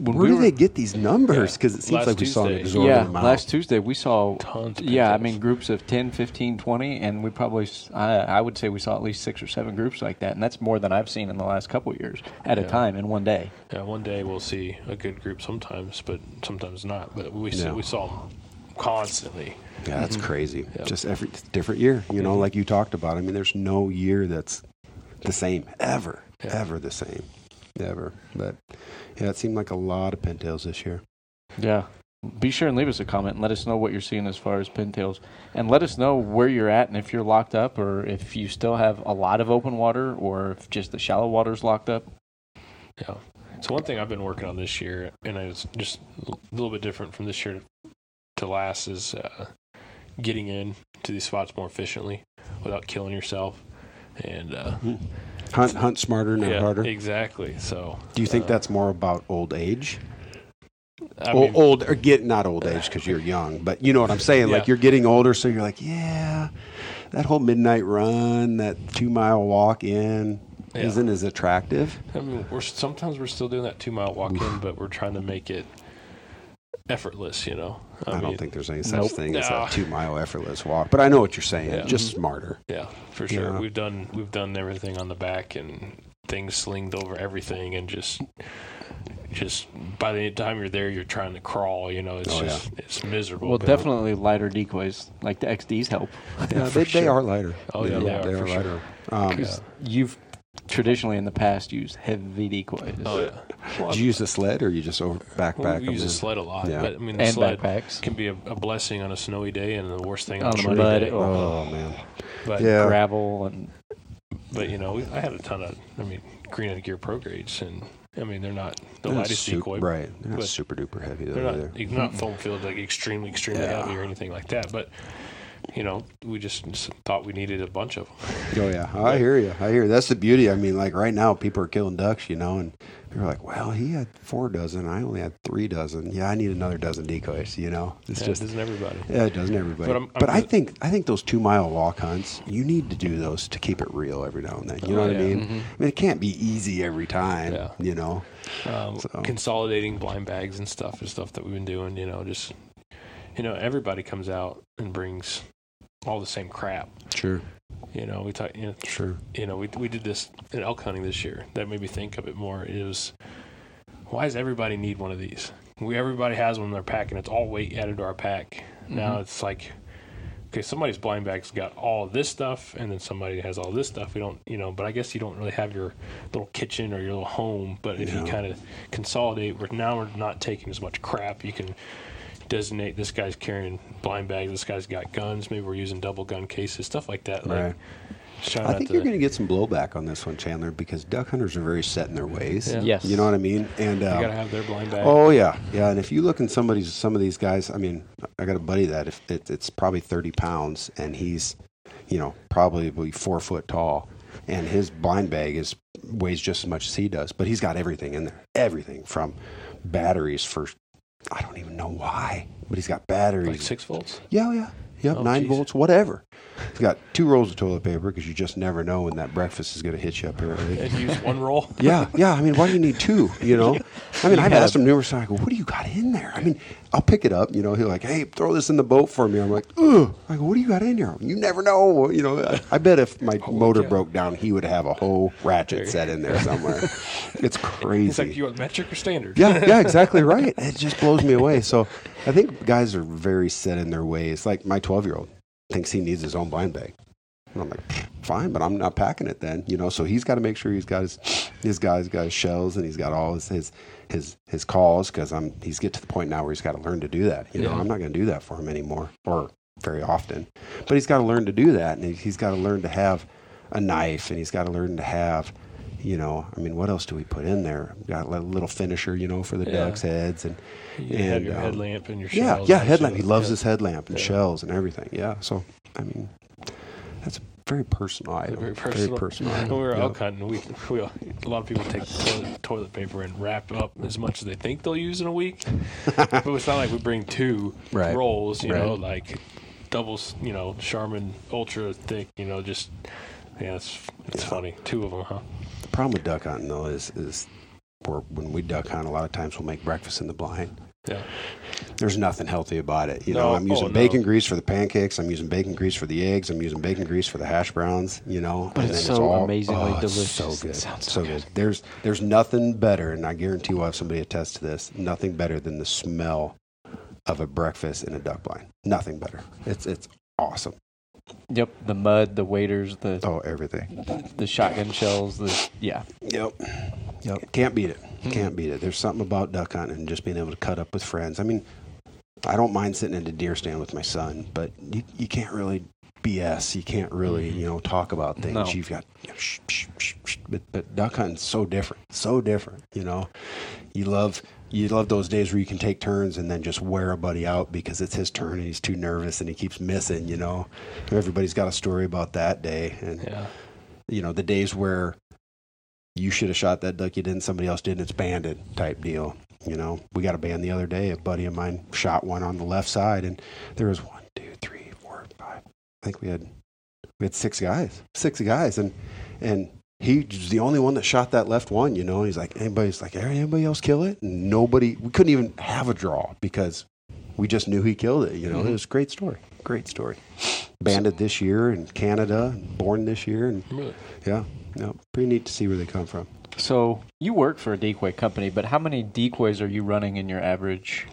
When where we do were- they get these numbers? Yeah. Because it seems Last like we saw an Tuesday. exorbitant Yeah, amount. last Tuesday we saw Tons of Yeah, I pintails. mean groups of 10, 15, 20 and we probably s- I, I would say we saw at least 6 or 7 groups like that and that's more than I've seen in the last couple of years at a time in one day. Yeah, one day we'll see a good group sometimes, but sometimes not. But we Yeah. saw, we saw them constantly. Yeah, that's crazy. Yep. Just every different year, you know, Mhm. like you talked about. I mean, there's no year that's the same ever, Yeah. ever the same, ever. But yeah, it seemed like a lot of pintails this year. Yeah. Be sure and leave us a comment and let us know what you're seeing as far as pintails. And let us know where you're at and if you're locked up or if you still have a lot of open water or if just the shallow water's locked up. Yeah. So one thing I've been working on this year, and it's just a little bit different from this year to last, is uh, getting in to these spots more efficiently without killing yourself. And uh, Hunt, hunt smarter, not yeah, harder. exactly. So Do you think uh, that's more about old age? I mean, old or get not old age because you're young, but you know what I'm saying. Like you're getting older, so you're like, yeah, that whole midnight run, that two mile walk in, Yeah. isn't as attractive. I mean, we're sometimes we're still doing that two mile walk in, but we're trying to make it effortless. You know, I, mean, don't think there's any such Nope. thing as No. a two mile effortless walk, but I know what you're saying. Yeah. Just smarter. Yeah, for sure. Yeah. We've done we've done everything on the back and things slinged over everything and just just by the time you're there you're trying to crawl, you know, it's Oh, yeah. just it's miserable. Well, but- definitely lighter decoys like the XDs help. Yeah, for they, they are lighter. Oh, You yeah, know, they are, they for are sure. lighter. Um, Because you've traditionally in the past used heavy decoys. Oh yeah. Well, Did you use a sled or you just over backpack well, we use the in? sled a lot, Yeah. but I mean the and sled backpacks. can be a, a blessing on a snowy day and the worst thing on, On a the muddy mud, day. oh. Oh man, But Yeah. gravel and but you know, we, I had a ton of I mean Greenhead Gear Pro grades and I mean they're not the They're not lightest su- decoy, right? They're not super duper heavy though They're not either. not foam filled like extremely extremely Yeah. heavy or anything like that. But you know, we just, thought we needed a bunch of them. Oh yeah, I hear you. I hear you. That's the beauty. I mean, like right now, people are killing ducks, you know, and they're like, "Well, he had four dozen. I only had three dozen. Yeah, I need another dozen decoys." You know, it's Yeah, just doesn't everybody. yeah, it doesn't everybody. But But, I'm- I'm I think I think those two mile walk hunts, you need to do those to keep it real every now and then. You know Oh, what I yeah. mean? Mhm. I mean, it can't be easy every time. Yeah. You know. Um, So- Consolidating blind bags and stuff is stuff that we've been doing. You know, just you know, everybody comes out and brings all the same crap. Sure. You know, we talk, you know, Sure. you know, we we did this in elk hunting this year. That made me think of it more. It was why does everybody need one of these? We everybody has one in their pack, and it's all weight added to our pack. Now Mhm. it's like, okay, somebody's blind bag's got all this stuff, and then somebody has all this stuff. We don't, you know, but I guess you don't really have your little kitchen or your little home. But if you kind of consolidate, we're now we're not taking as much crap. You can designate this guy's carrying blind bags, this guy's got guns. Maybe we're using double gun cases, stuff like that. Right. just trying I think to- you're going to get some blowback on this one, Chandler, because duck hunters are very set in their ways. Yeah. Yes. You know what I mean? And You uh, gotta have their blind bag. Oh yeah, yeah. And if you look in somebody's some of these guys, I mean, I got a buddy that if it, it's probably thirty pounds, and he's, you know, probably four foot tall, and his blind bag is weighs just as much as he does, but he's got everything in there, everything from batteries for, I don't even know why, but he's got batteries. like six volts. Yeah, oh, yeah. Yep, Oh, nine geez. volts, whatever. He's got two rolls of toilet paper because you just never know when that breakfast is going to hit you up here. And use one roll. Yeah, yeah. I mean, why do you need two? You know, I mean, You I've asked him numerous times. I go, "What do you got in there?" I mean, I'll pick it up. You know, he'll like, "Hey, throw this in the boat for me." I'm like, "Ugh." I go, "What do you got in there?" You never know. You know, I, I bet if my motor cow. broke down, he would have a whole ratchet set in there somewhere. it's crazy. He's like, you want metric or standard? yeah, yeah, exactly right. It just blows me away. So, I think guys are very set in their ways. Like my 12 year old thinks he needs his own blind bag. And I'm like, fine, but I'm not packing it then, you know. So he's got to make sure he's got his his guy's got his shells and he's got all his his his, his calls because I'm he's get to the point now where he's got to learn to do that. You know, I'm not going to do that for him anymore or very often, but he's got to learn to do that and he- he's got to learn to have a knife and he's got to learn to have. You know, I mean, what else do we put in there? Got a little finisher, you know, for the Yeah. ducks' heads, and You And, your um, headlamp and your yeah, shells yeah, and headlamp. He loves Yeah. his headlamp and Yeah. shells and everything. Yeah, so I mean, that's a very personal item. Very personal. personal When item. we were yeah. elk hunting, we, we a lot of people take toilet, toilet paper and wrap up as much as they think they'll use in a week. but it's not like we bring two Right. rolls, you know, like doubles, you know, Charmin ultra thick, you know, just yeah, it's it's Yeah. funny. Two of them, huh? The problem with duck hunting though is is we're, when we duck hunt, a lot of times we'll make breakfast in the blind. Yeah. There's nothing healthy about it. You No, know, I'm using oh, no. bacon grease for the pancakes. I'm using bacon grease for the eggs. I'm using bacon grease for the hash browns. You know, But and it's then so all, amazingly oh, it's delicious. So It good, sounds so so good. There's there's nothing better, and I guarantee we'll have somebody attest to this. Nothing better than the smell of a breakfast in a duck blind. Nothing better. It's it's awesome. Yep, the mud, the waders, the Oh, everything. the shotgun shells, the yeah. Yep. Yep. Can't beat it. Hmm. Can't beat it. There's something about duck hunting and just being able to cut up with friends. I mean, I don't mind sitting in a deer stand with my son, but you, you can't really BS. You can't really, mm-hmm. you know, talk about things. No. You've got, you know, shh, shh, shh, shh. But, but duck hunting's so different. So different. You know, you love. You love those days where you can take turns and then just wear a buddy out because it's his turn and he's too nervous and he keeps missing. You know, everybody's got a story about that day, and Yeah. you know, the days where you should have shot that duck, you didn't, somebody else did, and it's banded type deal. You know, we got a band the other day. A buddy of mine shot one on the left side, and there was one, two, three, four, five. I think we had we had six guys, six guys, and and he was the only one that shot that left one. You know, he's like, anybody's like, anybody else kill it? And nobody, we couldn't even have a draw because we just knew he killed it. You know, mm-hmm. it was a great story, great story. Banded this year in Canada, born this year, and Really? yeah, yeah, pretty neat to see where they come from. So you work for a decoy company, but how many decoys are you running in your average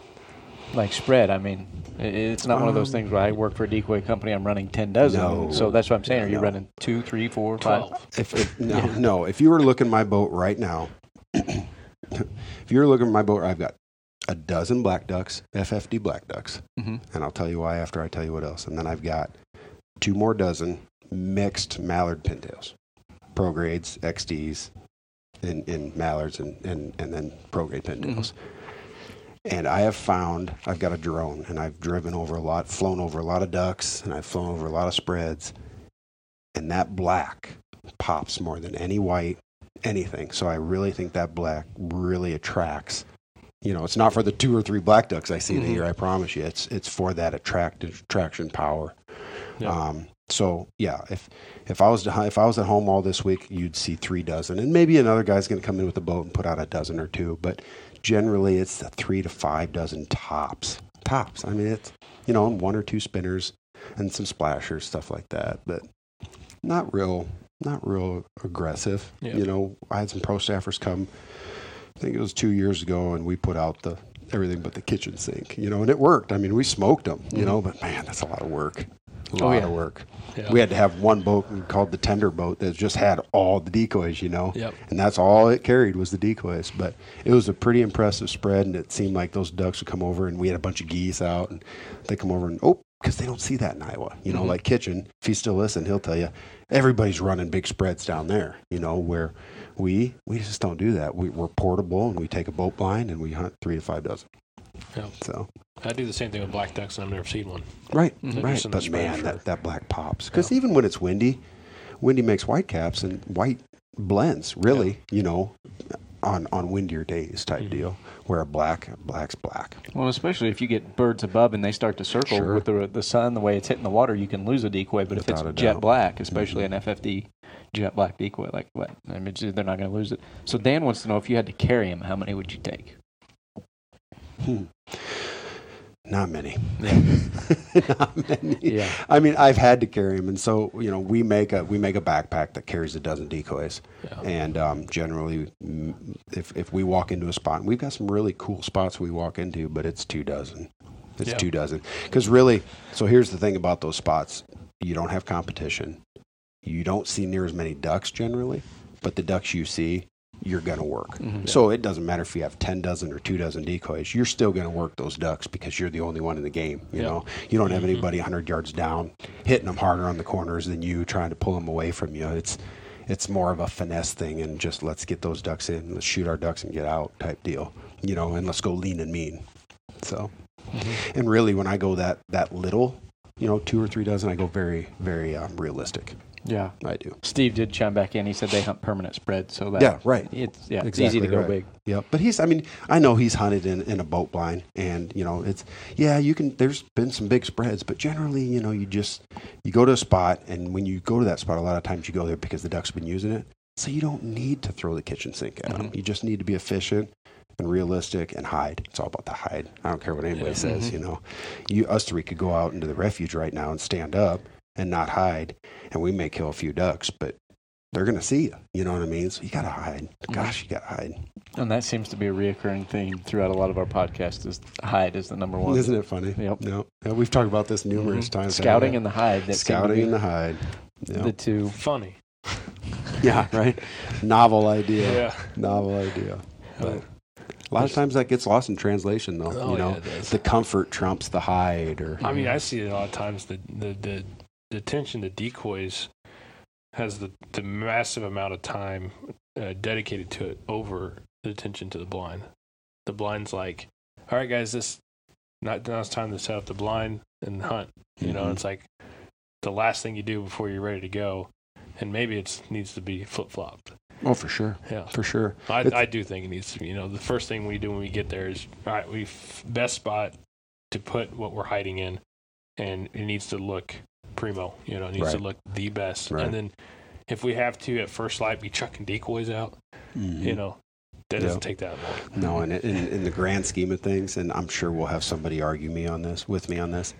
like spread? I mean, it's not one of those things where I work for a decoy company, I'm running ten dozen. No. So that's what I'm saying. Are you No. running two, three, four, five? If, if no, no, if you were looking my boat right now, if you were looking at my boat, I've got a dozen black ducks, FFD black ducks, Mm-hmm. and I'll tell you why after I tell you what else. And then I've got two more dozen mixed mallard pintails, pro grades, XDs, in mallards, and, and, and then pro grade pintails. And I have found I've got a drone, and I've driven over a lot, flown over a lot of ducks, and I've flown over a lot of spreads, and that black pops more than any white, anything. So I really think that black really attracts. You know, it's not for the two or three black ducks I see in a Mhm. year. I promise you, it's it's for that attractive attraction power. Yeah. Um, so yeah, if if I was to, if I was at home all this week, you'd see three dozen, and maybe another guy's going to come in with a boat and put out a dozen or two. But generally, it's the three to five dozen tops. Tops. I mean, it's you know one or two spinners and some splashers, stuff like that. But not real, not real aggressive. Yeah. You know, I had some pro staffers come. I think it was two years ago, and we put out the everything but the kitchen sink. You know, and it worked. I mean, we smoked them. You mm-hmm. know, but man, that's a lot of work. A Oh, lot yeah. of work. Yeah. We had to have one boat called the tender boat that just had all the decoys, you know, Yep. and that's all it carried was the decoys. But it was a pretty impressive spread, and it seemed like those ducks would come over, and we had a bunch of geese out, and they come over and oh, because they don't see that in Iowa, you know, Mhm. like Kitchen. If he's still listening, he'll tell you everybody's running big spreads down there, you know, where we we just don't do that. We, we're portable, and we take a boat blind, and we hunt three to five dozen. Yeah. So I do the same thing with black ducks, and I've never seen one. Right, Mhm. right. Just in the But man, sure. that, that black pops. Because even when it's windy, windy makes white caps and white blends, really, you know, on, on windier days type Mhm. deal, where a black, black's black. Well, especially if you get birds above and they start to circle Sure. with the the sun, the way it's hitting the water, you can lose a decoy. But Without if it's jet doubt. black, especially Mhm. an FFD jet black decoy, like what? I mean, they're not going to lose it. So Dan wants to know if you had to carry him, how many would you take? Hmm. Not many. Yeah. Not many. Yeah. I mean, I've had to carry them, and so you know, we make a we make a backpack that carries a dozen decoys, Yeah. and um, generally, mm, if if we walk into a spot, we've got some really cool spots we walk into, but it's two dozen, It's Yeah. two dozen. Because really, so here's the thing about those spots: you don't have competition. You don't see near as many ducks generally, but the ducks you see, you're gonna work. Mm-hmm. So it doesn't matter if you have ten dozen or two dozen decoys. You're still gonna work those ducks because you're the only one in the game. You know, you don't have mm-hmm. anybody 100 yards down hitting them harder on the corners than you trying to pull them away from you. It's it's more of a finesse thing and just let's get those ducks in, let's shoot our ducks and get out type deal. You know, and let's go lean and mean. So, mm-hmm. and really, when I go that that little, you know, two or three dozen, I go very very um, realistic. Yeah. I do. Steve did chime back in. He said they hunt permanent spread, so that Yeah, right. It's yeah, it's easy to Exactly go right. big. Yep. But he's, I mean, I know he's hunted in, in a boat blind and, you know, it's, yeah, you can, there's been some big spreads, but generally, you know, you just, you go to a spot and when you go to that spot, a lot of times you go there because the duck's been using it. So you don't need to throw the kitchen sink at them. Mm-hmm. You just need to be efficient and realistic and hide. It's all about the hide. I don't care what anybody Yeah. says, mm-hmm. you know. You, us three could go out into the refuge right now and stand up and not hide and we may kill a few ducks, but they're going to see you. You know what I mean? So you got to hide. Mm-hmm. Gosh, you got to hide. And that seems to be a reoccurring theme throughout a lot of our podcasts. Is hide is the number one. Isn't it funny? Yep. No. Yeah, we've talked about this numerous mm-hmm. times. Scouting haven't and the hide. That we? seem to scouting be and the hide. the two. Funny. yeah, right. Novel idea. Yeah. Novel idea. But a lot of times that gets lost in translation, though. Oh, you know, yeah, it does. the comfort trumps the hide, or I mean, I see it a lot of times. The the the, the attention to decoys has the, the massive amount of time uh, dedicated to it over the attention to the blind. The blind's like, all right, guys, this not now it's time to set up the blind and hunt. You know, Mhm. it's like the last thing you do before you're ready to go, and maybe it needs to be flip flopped. oh, for sure, Yeah, for sure. I, It's- I do think it needs to be. You know, the first thing we do when we get there is all right. We best spot to put what we're hiding in, and it needs to look primo. You know, it needs to look the best. Right. And then if we have to at first light be chucking decoys out, Mhm. you know, that Yeah. doesn't take that long. No, and in, in the grand scheme of things, and I'm sure we'll have somebody argue me on this, with me on this,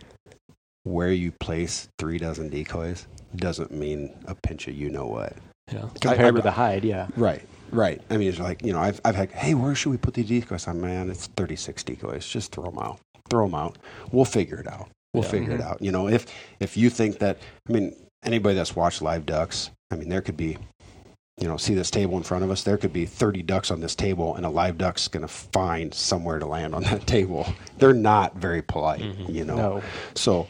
where you place three dozen decoys doesn't mean a pinch of you know what. Yeah. Compared I- to the hide, yeah. Right, right. I mean, it's like, you know, I've, I've had, hey, where should we put these decoys? I'm, man, it's 36 decoys. Just throw them out. Throw them out. We'll figure it out. We'll Yeah. figure it out. You know, if, if you think that, I mean, anybody that's watched live ducks, I mean, there could be, you know, see this table in front of us? There could be 30 ducks on this table, and a live duck's going to find somewhere to land on that table. They're not very polite, Mhm. you know. No. So,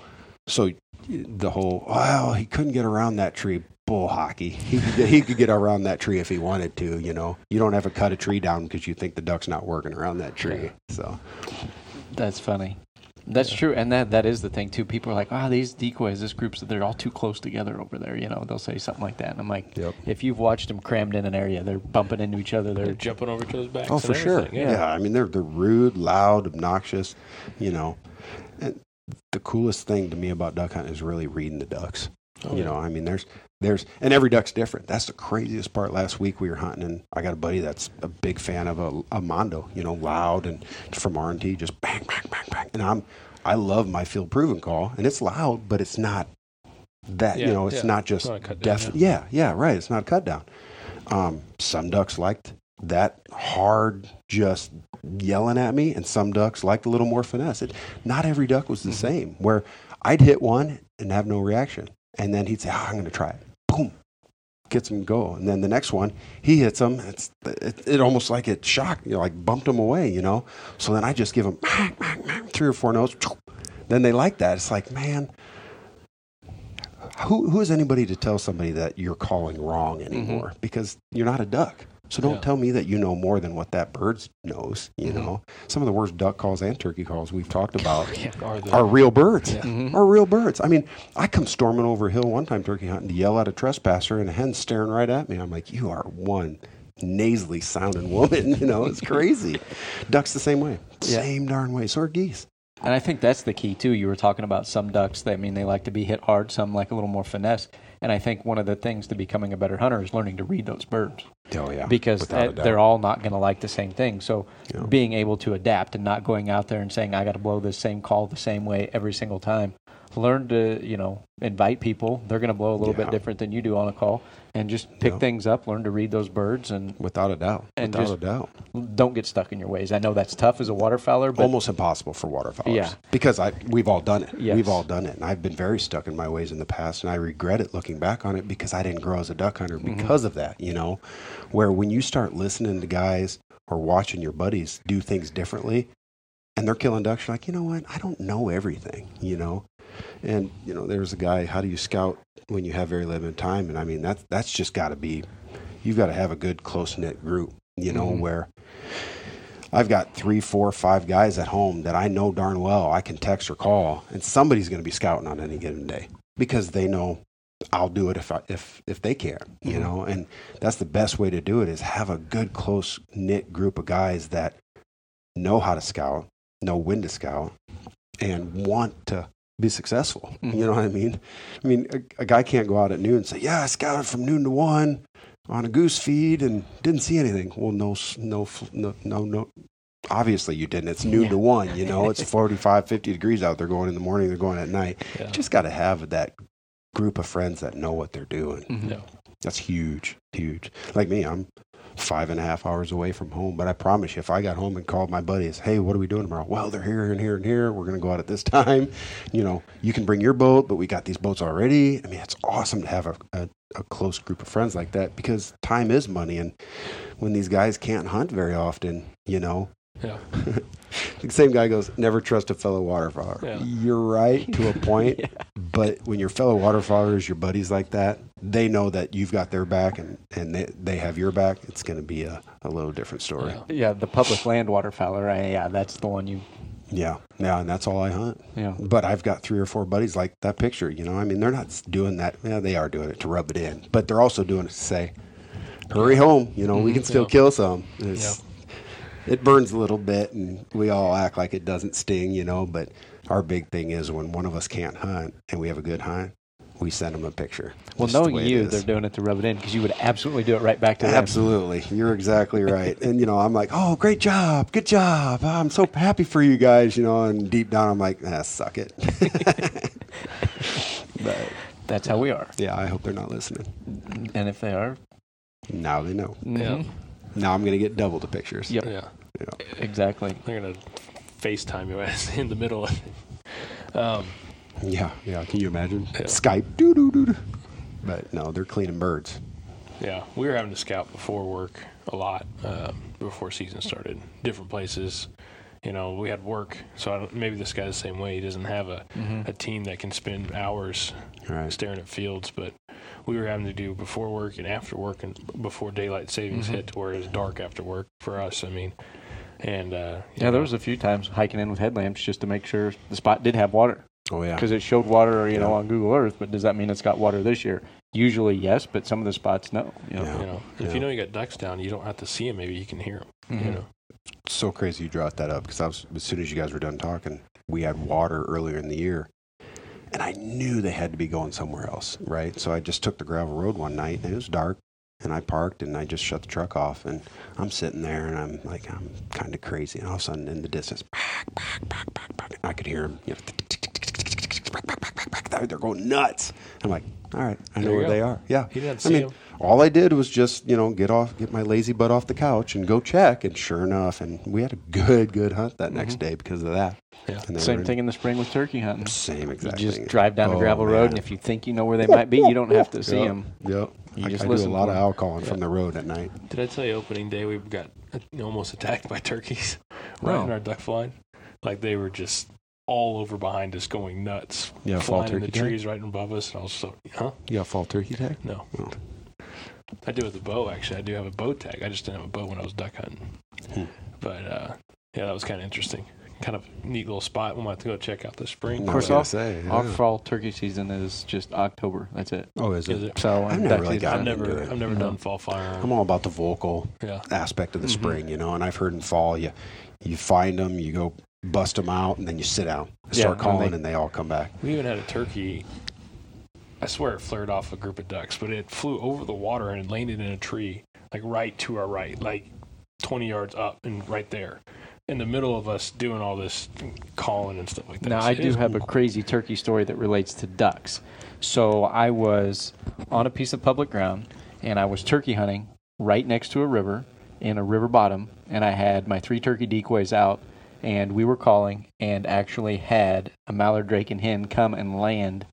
so the whole well, he couldn't get around that tree. Bull hockey. He could, he could get around that tree if he wanted to. You know, you don't have to cut a tree down because you think the duck's not working around that tree. So, That's funny. That's true, and that that is the thing too. People are like, "Ah, these decoys, this group's they're all too close together over there." You know, they'll say something like that, and I'm like, Yep. "If you've watched them crammed in an area, they're bumping into each other. They're They're jumping over each other's backs. oh, for sure. everything, Yeah. I mean, they're they're rude, loud, obnoxious. You know, and the coolest thing to me about duck hunting is really reading the ducks. Oh, you yeah. know, I mean, there's, there's, and every duck's different. That's the craziest part. Last week we were hunting, and I got a buddy that's a big fan of a, a mondo. You know, loud and from R and T, just bang, bang, bang, bang. And I'm, I love my field proven call, and it's loud, but it's not that. Yeah, you know, it's yeah. not just It's not a down, def- yeah, yeah, right. It's not a cut down. Um, some ducks liked that hard, just yelling at me, and some ducks liked a little more finesse. It, not every duck was the Mm-hmm. same. Where I'd hit one and have no reaction, and then he'd say, oh, "I'm going to try it." Gets him go, and then the next one he hits him. It's it, it almost like it shocked, you know, like bumped him away, you know. So then I just give him three or four notes. Then they like that. It's like, man, who who is anybody to tell somebody that you're calling wrong mm-hmm. anymore? Because you're not a duck. So don't Yeah. tell me that you know more than what that bird knows. You Mhm. know, some of the worst duck calls and turkey calls we've talked about Are the, are real birds. Yeah. Mhm. Are real birds. I mean, I come storming over a hill one time turkey hunting to yell at a trespasser, and a hen staring right at me. I'm like, you are one nasally sounding woman. You know, it's crazy. Ducks the same way, Yeah. same darn way. So are geese. And I think that's the key too. You were talking about some ducks. That, I mean, they like to be hit hard. Some like a little more finesse. And I think one of the things to becoming a better hunter is learning to read those birds. Oh yeah, because that- they're all not going to like the same thing. So Yeah. being able to adapt and not going out there and saying I got to blow this same call the same way every single time. Learn to you know invite people. They're going to blow a little Yeah. bit different than you do on a call, and just pick Yeah. things up. Learn to read those birds and without a doubt. And without a doubt. don't get stuck in your ways. I know that's tough as a waterfowler, but almost impossible for waterfowlers. Yeah. because I we've all done it. Yes. We've all done it, and I've been very stuck in my ways in the past, and I regret it looking back on it because I didn't grow as a duck hunter Mm-hmm. because of that. You know, where when you start listening to guys or watching your buddies do things differently, and they're killing ducks, you're like, you know what? I don't know everything. You know, and you know, there's a guy. How do you scout when you have very limited time? And I mean, that's that's just got to be. You've got to have a good close knit group. You know, Mhm. where I've got three, four, five guys at home that I know darn well I can text or call, and somebody's going to be scouting on any given day because they know I'll do it if I, if if they care, you Mhm. know. And that's the best way to do it is have a good close knit group of guys that know how to scout, know when to scout, and want to be successful. Mhm. You know what I mean? I mean, a, a guy can't go out at noon and say, "Yeah, I scouted from noon to one." On a goose feed and didn't see anything. Well, no, no, no, no, no. Obviously, you didn't. It's noon Yeah. to one. You know, it's 45, 50 degrees out. They're going in the morning. They're going at night. Yeah. Just got to have that group of friends that know what they're doing. Mhm. Yeah. That's huge, huge. Like me, I'm five and a half hours away from home, but I promise you, if I got home and called my buddies, hey, what are we doing tomorrow? Well, they're here and here and here. We're going to go out at this time. You know, you can bring your boat, but we got these boats already. I mean, it's awesome to have a, a, a close group of friends like that because time is money. And when these guys can't hunt very often, you know, Yeah. the same guy goes, never trust a fellow waterfowler. Yeah. You're right to a point. Yeah. But when your fellow waterfowlers, your buddies like that, they know that you've got their back and, and they, they have your back. It's going to be a, a little different story. Yeah. Yeah, the public land waterfowler. I, yeah, that's the one you. Yeah. Yeah. And that's all I hunt. Yeah. But I've got three or four buddies like that picture. You know, I mean, they're not doing that. Yeah, they are doing it to rub it in, but they're also doing it to say, hurry home. You know, we mm-hmm. can still Yeah. kill some. It's, It burns a little bit, and we all act like it doesn't sting, you know. But our big thing is when one of us can't hunt and we have a good hunt, we send them a picture. Well, Just the knowing way you, they're doing it to rub it in because you would absolutely do it right back to them. Absolutely. You're exactly right. And, you know, I'm like, oh, great job. Good job. I'm so happy for you guys, you know. And deep down, I'm like, ah, suck it. but, That's how we are. yeah, I hope they're not listening. And if they are, Now they know. mhm. Now I'm going to get double the pictures. Yep. Yeah. Exactly. They're gonna FaceTime you as in the middle of it. Um, Yeah. Yeah. Can you imagine? Yeah. Skype. Doo doo doo. doo. But no, they're cleaning birds. yeah, we were having to scout before work a lot um, before season started. Different places. You know, we had work, so I don't, maybe this guy's the same way. He doesn't have a, Mhm. a team that can spend hours Right. staring at fields, but we were having to do before work and after work and before daylight savings Mhm. hit to where it was dark after work for us. I mean, and uh, Yeah, know, there was a few times hiking in with headlamps just to make sure the spot did have water Oh, yeah. because it showed water, you know, on Google Earth. But does that mean it's got water this year? Usually, yes, but some of the spots, no. You know? Yeah. you know, if you know you got ducks down, you don't have to see them. Maybe you can hear them. Mhm. You know, It's so crazy you brought that up because I was, as soon as you guys were done talking, we had water earlier in the year. And I knew they had to be going somewhere else, right? So I just took the gravel road one night and it was dark. And I parked and I just shut the truck off. And I'm sitting there and I'm like, I'm kind of crazy. And all of a sudden in the distance, back, back, back, back, back, I could hear them. You know, back, back, back, back, back. They're going nuts. I'm like, all right, I know There you where go. they are. Yeah. he didn't I mean, them. all I did was just, you know, get off, get my lazy butt off the couch and go check. And sure enough, and we had a good, good hunt that next Mhm. day because of that. Yeah. Same were- thing in the spring with turkey hunting. Same You exact just thing. drive down a Oh, gravel road, and if you think you know where they might be, you don't have to see them. Yep. You I, just I do a lot of of 'em. owl calling Yeah. from the road at night. Did I tell you opening day we got almost attacked by turkeys right No. in our duck blind? Like they were just all over behind us, going nuts, Yeah, fall flying in the turkey tag? trees right above us. And I was so, huh? You got fall turkey tag? No. Oh. I do with the bow actually. I do have a bow tag. I just didn't have a bow when I was duck hunting. Hmm. But uh, yeah, that was kind of interesting. Kind of neat little spot. We might have to go check out this spring. Of course, was gonna all- say. Our yeah. fall turkey season is just October. That's it. Oh, is it? Is it? So I've never really season- I've never, into it. I've never No. done fall fire. I'm all about the vocal Yeah, aspect of the Mhm. spring, you know. And I've heard in fall, you you find them, you go bust them out, and then you sit down, Yeah, start and calling, they- and they all come back. we even had a turkey. I swear it flared off a group of ducks, but it flew over the water and landed in a tree like right to our right, like 20 yards up and right there. In the middle of us doing all this calling and stuff like that. Now, So I do is have a crazy turkey story that relates to ducks. So, I was on a piece of public ground and I was turkey hunting right next to a river in a river bottom. And I had my three turkey decoys out and we were calling and actually had a mallard drake and hen come and land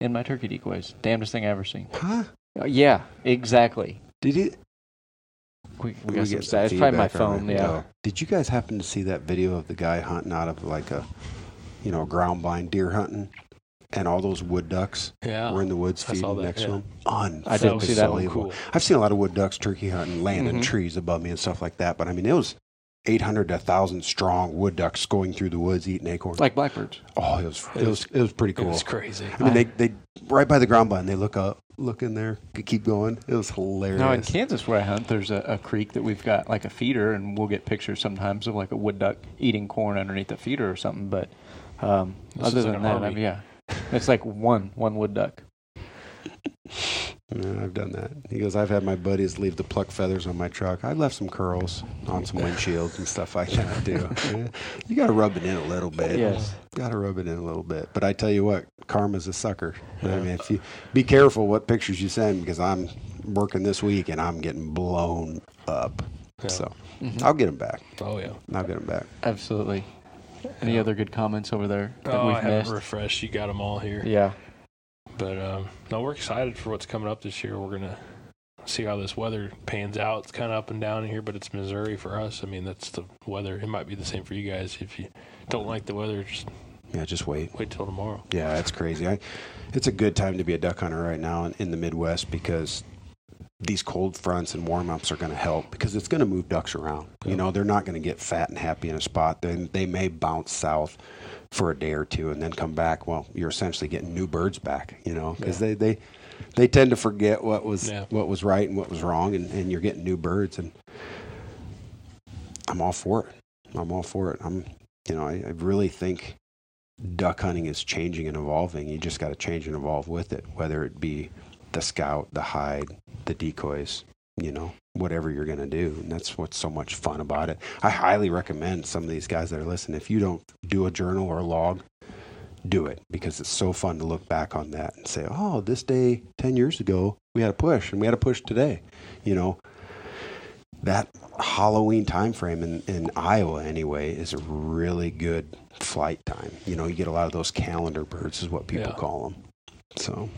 in my turkey decoys. Damnedest thing I ever seen. Huh? Uh, yeah, exactly. Did it? We, we we got some stats. It's probably my phone. Yeah. Oh. Did you guys happen to see that video of the guy hunting out of like a, you know, ground blind deer hunting, and all those wood ducks Yeah. were in the woods feeding that, next yeah. to him? Un- I didn't see that one. Cool. I've seen a lot of wood ducks turkey hunting, laying in Mhm. trees above me and stuff like that. But I mean, it was 800 to 1,000 strong wood ducks going through the woods eating acorns. Like blackbirds. oh, it was it, It was it was pretty cool. It was crazy. I mean, they they right by the ground blind. They look up, look in there, they keep going. It was hilarious. Now in Kansas, where I hunt, there's a, a creek that we've got like a feeder, and we'll get pictures sometimes of like a wood duck eating corn underneath the feeder or something. But um, other than that, I mean, yeah, it's like one one wood duck. Yeah, I've done that. He goes, I've had my buddies leave the pluck feathers on my truck. I left some curls on some windshields and stuff like that too. Yeah. You got to rub it in a little bit. Yes. Got to rub it in a little bit. But I tell you what, karma's a sucker. I mean, if you be careful what pictures you send because I'm working this week and I'm getting blown up. Yeah. So Mm-hmm. I'll get them back. Oh yeah. I'll get them back. Absolutely. Any other good comments over there that Oh, I we've haven't missed? refreshed. You got them all here. yeah. But um, no, we're excited for what's coming up this year. We're gonna see how this weather pans out. It's kind of up and down here, but it's Missouri for us. I mean, that's the weather. It might be the same for you guys. If you don't like the weather, just Yeah, just wait. wait till tomorrow. Yeah, it's crazy. I, it's a good time to be a duck hunter right now in, in the Midwest because these cold fronts and warm ups are going to help because it's going to move ducks around. You know, they're not going to get fat and happy in a spot. Then they may bounce south for a day or two and then come back. Well, you're essentially getting new birds back. You know, because they they they tend to forget what was Yeah. what was right and what was wrong, and, and you're getting new birds. And I'm all for it. I'm all for it. I'm you know, I, I really think duck hunting is changing and evolving. You just got to change and evolve with it, whether it be the scout, the hide, the decoys, you know, whatever you're going to do. And that's what's so much fun about it. I highly recommend some of these guys that are listening, if you don't do a journal or a log, do it because it's so fun to look back on that and say, oh, this day 10 years ago, we had a push and we had a push today. You know, that Halloween time frame in, in Iowa anyway is a really good flight time. You know, you get a lot of those calendar birds is what people Yeah. call them. So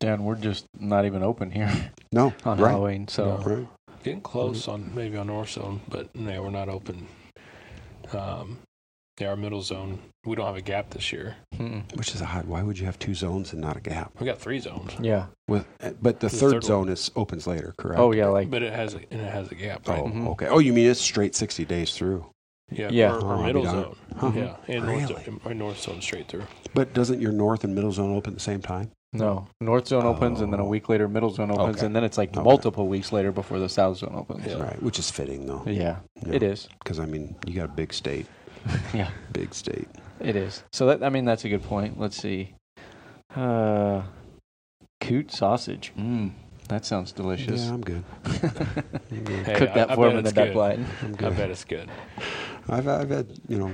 Dan, we're just not even open here no, on right, Halloween. So No. right. Getting close on maybe on North Zone, but no, we're not open. Um, yeah, our middle zone. We don't have a gap this year. mm-mm. Which is odd. Why would you have two zones and not a gap? We got three zones, yeah. With, but the, The third, third zone is opens later, correct? Oh yeah, like but it has a, and it has a gap, Oh, right? Mhm. okay. Oh, you mean it's straight sixty days through? Yeah, Yeah. Our, Oh, our middle zone. Huh. Yeah, and Really? north zone, our north zone straight through. But doesn't your north and middle zone open at the same time? No North Zone opens, and then a Oh. week later Middle Zone opens, Okay. and then it's like Okay. multiple weeks later before the South Zone opens. Yeah. Right, which is fitting though. Yeah, it is. Because I mean, you got a big state, Yeah. big state. It is. So that I mean that's a good point. Let's see. Uh coot sausage. Mmm. That sounds delicious. Yeah, I'm good. I'm good. Hey, Cook I- that I for bet him in the it's duck good. blind. I'm I good. bet it's good. I've, I've had, you know,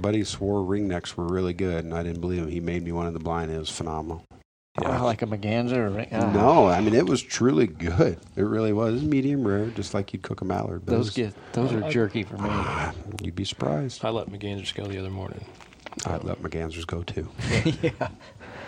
buddies swore ringnecks were really good, and I didn't believe him. He made me one in the blind. It was phenomenal. Yeah, like a Maganza or a ah. No, I mean it was truly good. It really was. Medium rare, just like you'd cook a mallard. but Those was- get those are I- jerky for me. Ah, you'd be surprised. I let McGanders go the other morning. I'd let McGansers go too. yeah.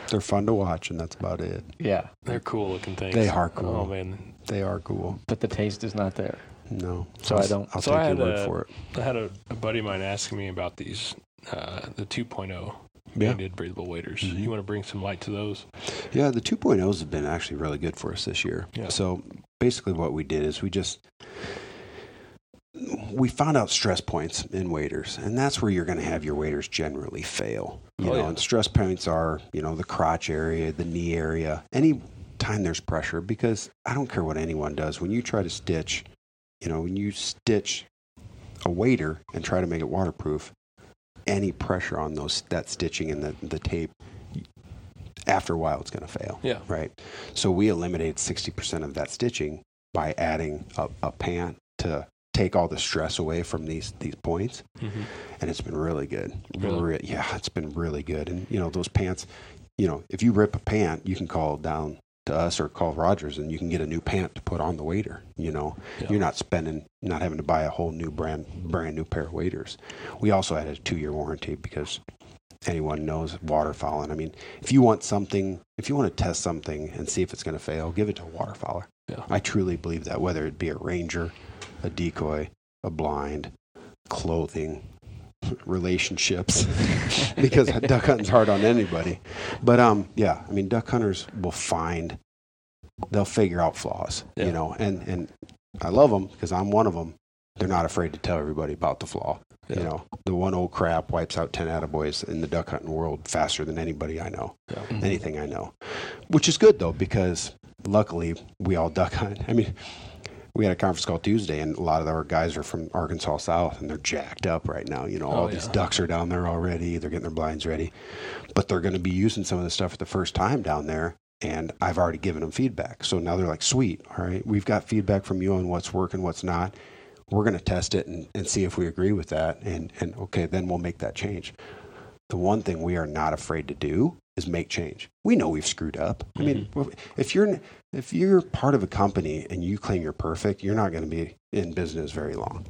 They're fun to watch, and that's about it. Yeah. They're cool looking things. They are cool. Oh man, They are cool. But the taste is not there. No, So I'll I s- don't- I'll So take I your word a- for it. I had a, a buddy of mine asking me about these, uh, the 2.0 Yeah. banded breathable waders. Mhm. You want to bring some light to those? Yeah, the 2.0s have been actually really good for us this year. Yeah. So basically, what we did is we just we found out stress points in waders, and that's where you're going to have your waders generally fail. You Oh, know, yeah. and stress points are you know the crotch area, the knee area, any time there's pressure. Because I don't care what anyone does when you try to stitch, you know, when you stitch a wader and try to make it waterproof, any pressure on those that stitching and the the tape, after a while, it's going to fail Yeah. right? So we eliminated 60% of that stitching by adding a, a pant to take all the stress away from these these points, Mhm. and it's been really good. Really? Re- yeah, it's been really good. And you know those pants, you know, if you rip a pant, you can call down to us or call Rogers, and you can get a new pant to put on the wader. You know, Yeah. you're not spending, not having to buy a whole new brand brand new pair of waders. We also had a two year warranty because anyone knows waterfowling. I mean, if you want something, if you want to test something and see if it's going to fail, give it to a waterfowler. Yeah. I truly believe that, whether it be a ranger, a decoy, a blind, clothing, relationships, because duck hunting's hard on anybody. But um, yeah, I mean, duck hunters will find, they'll figure out flaws, Yeah. you know, and and I love them because I'm one of them. They're not afraid to tell everybody about the flaw. Yeah. You know, the one old crap wipes out 10 attaboys in the duck hunting world faster than anybody I know, Yeah. anything I know. Which is good, though, because luckily we all duck hunt. I mean, we had a conference call Tuesday, and a lot of our guys are from Arkansas South, and they're jacked up right now. You know, oh, all Oh, these yeah. ducks are down there already. They're getting their blinds ready, but they're going to be using some of the stuff for the first time down there. And I've already given them feedback. So now they're like, sweet, all right, we've got feedback from you on what's working, what's not. We're going to test it and, and see if we agree with that. And, and okay, then we'll make that change. The one thing we are not afraid to do is make change. We know we've screwed up. I mean, mm-hmm. if you're if you're part of a company and you claim you're perfect, you're not going to be in business very long.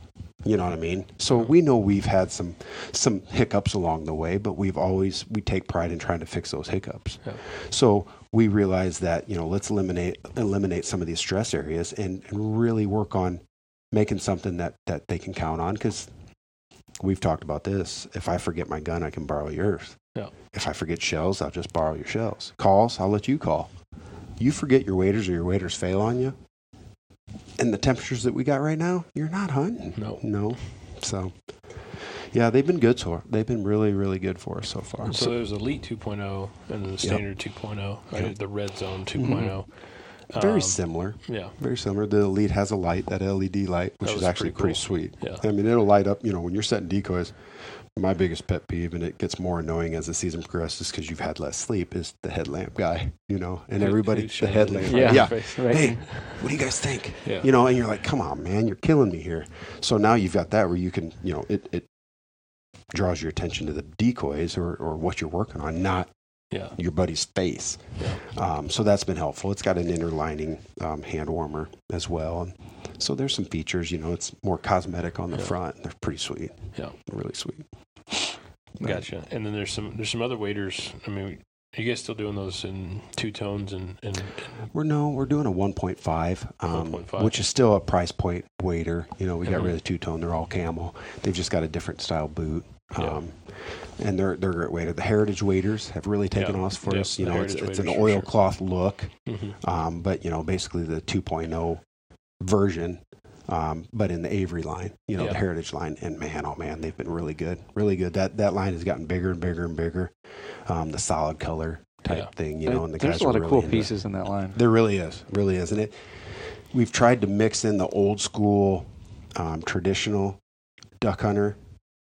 You know what I mean? So we know we've had some some hiccups along the way, but we've always we take pride in trying to fix those hiccups. Yeah. So we realize that you know let's eliminate eliminate some of these stress areas and, and really work on making something that that they can count on because we've talked about this. If I forget my gun, I can borrow yours. Yeah. If I forget shells, I'll just borrow your shells. Calls, I'll let you call. You forget your waders or your waders fail on you. And the temperatures that we got right now, you're not hunting. No. No. So, yeah, they've been good so They've been really, really good for us so far. So there's Elite 2.0 and then the Standard 2.0, right? Yep. the Red Zone 2.0. very Um, similar. Yeah. Very similar. The Elite has a light, that LED light, which is actually pretty pretty, sweet. Yeah. I mean, it'll light up, you know, when you're setting decoys. My biggest pet peeve, and it gets more annoying as the season progresses because you've had less sleep, is the headlamp guy, you know, and everybody, the headlamp. Yeah. yeah. Right. Hey, what do you guys think? Yeah. You know, and you're like, come on, man, you're killing me here. So now you've got that where you can, you know, it, it draws your attention to the decoys or, or what you're working on, not Yeah. your buddy's face. Yeah. Um, so that's been helpful. It's got an inner lining um, hand warmer as well. So there's some features, you know, it's more cosmetic on the Yeah. front. They're pretty sweet. Yeah. Really sweet. Gotcha. And then there's some there's some other waders. I mean, are you guys still doing those in two tones and, and We're no, we're doing a 1.5, um, 1.5. which is still a price point wader. You know, we got Mhm. rid of two tone. They're all camel. They've just got a different style boot. Yeah. Um, and they're they're a great wader. The heritage waders have really taken Yeah. off for Yep, us. You the know, it's, it's an for sure. oilcloth look. Mhm. um, but you know, basically the 2.0 version, um, but in the Avery line, you know, Yeah. the Heritage line. And man, oh man, they've been really good, really good. That that line has gotten bigger and bigger and bigger. Um, the solid color type Yeah. thing, you know, and the There's guys a lot are of really cool into it. pieces in that line. There really is, really is, and it. We've tried to mix in the old school, um, traditional duck hunter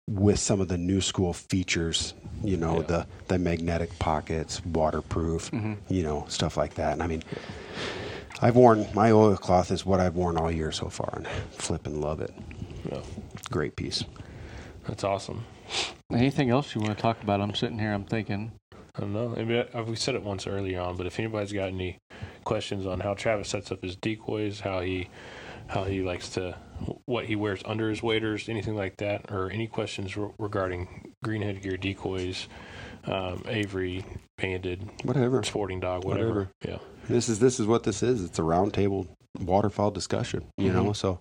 with some of the new school features. You know, Yeah. the the magnetic pockets, waterproof Mhm. you know, stuff like that. And I mean, I've worn my oilcloth is what I've worn all year so far, and flip and love it. Yeah. Great piece. That's awesome. Anything else you want to talk about? I'm sitting here. I'm thinking. I don't know. I mean, I- we said it once earlier on, but if anybody's got any questions on how Travis sets up his decoys, how he how he likes to what he wears under his waders, anything like that, or any questions re- regarding greenhead gear decoys, um, Avery, banded, Whatever. sporting dog, whatever. Whatever. Yeah. This is this is what this is. It's a roundtable waterfowl discussion. You know, Mhm. so.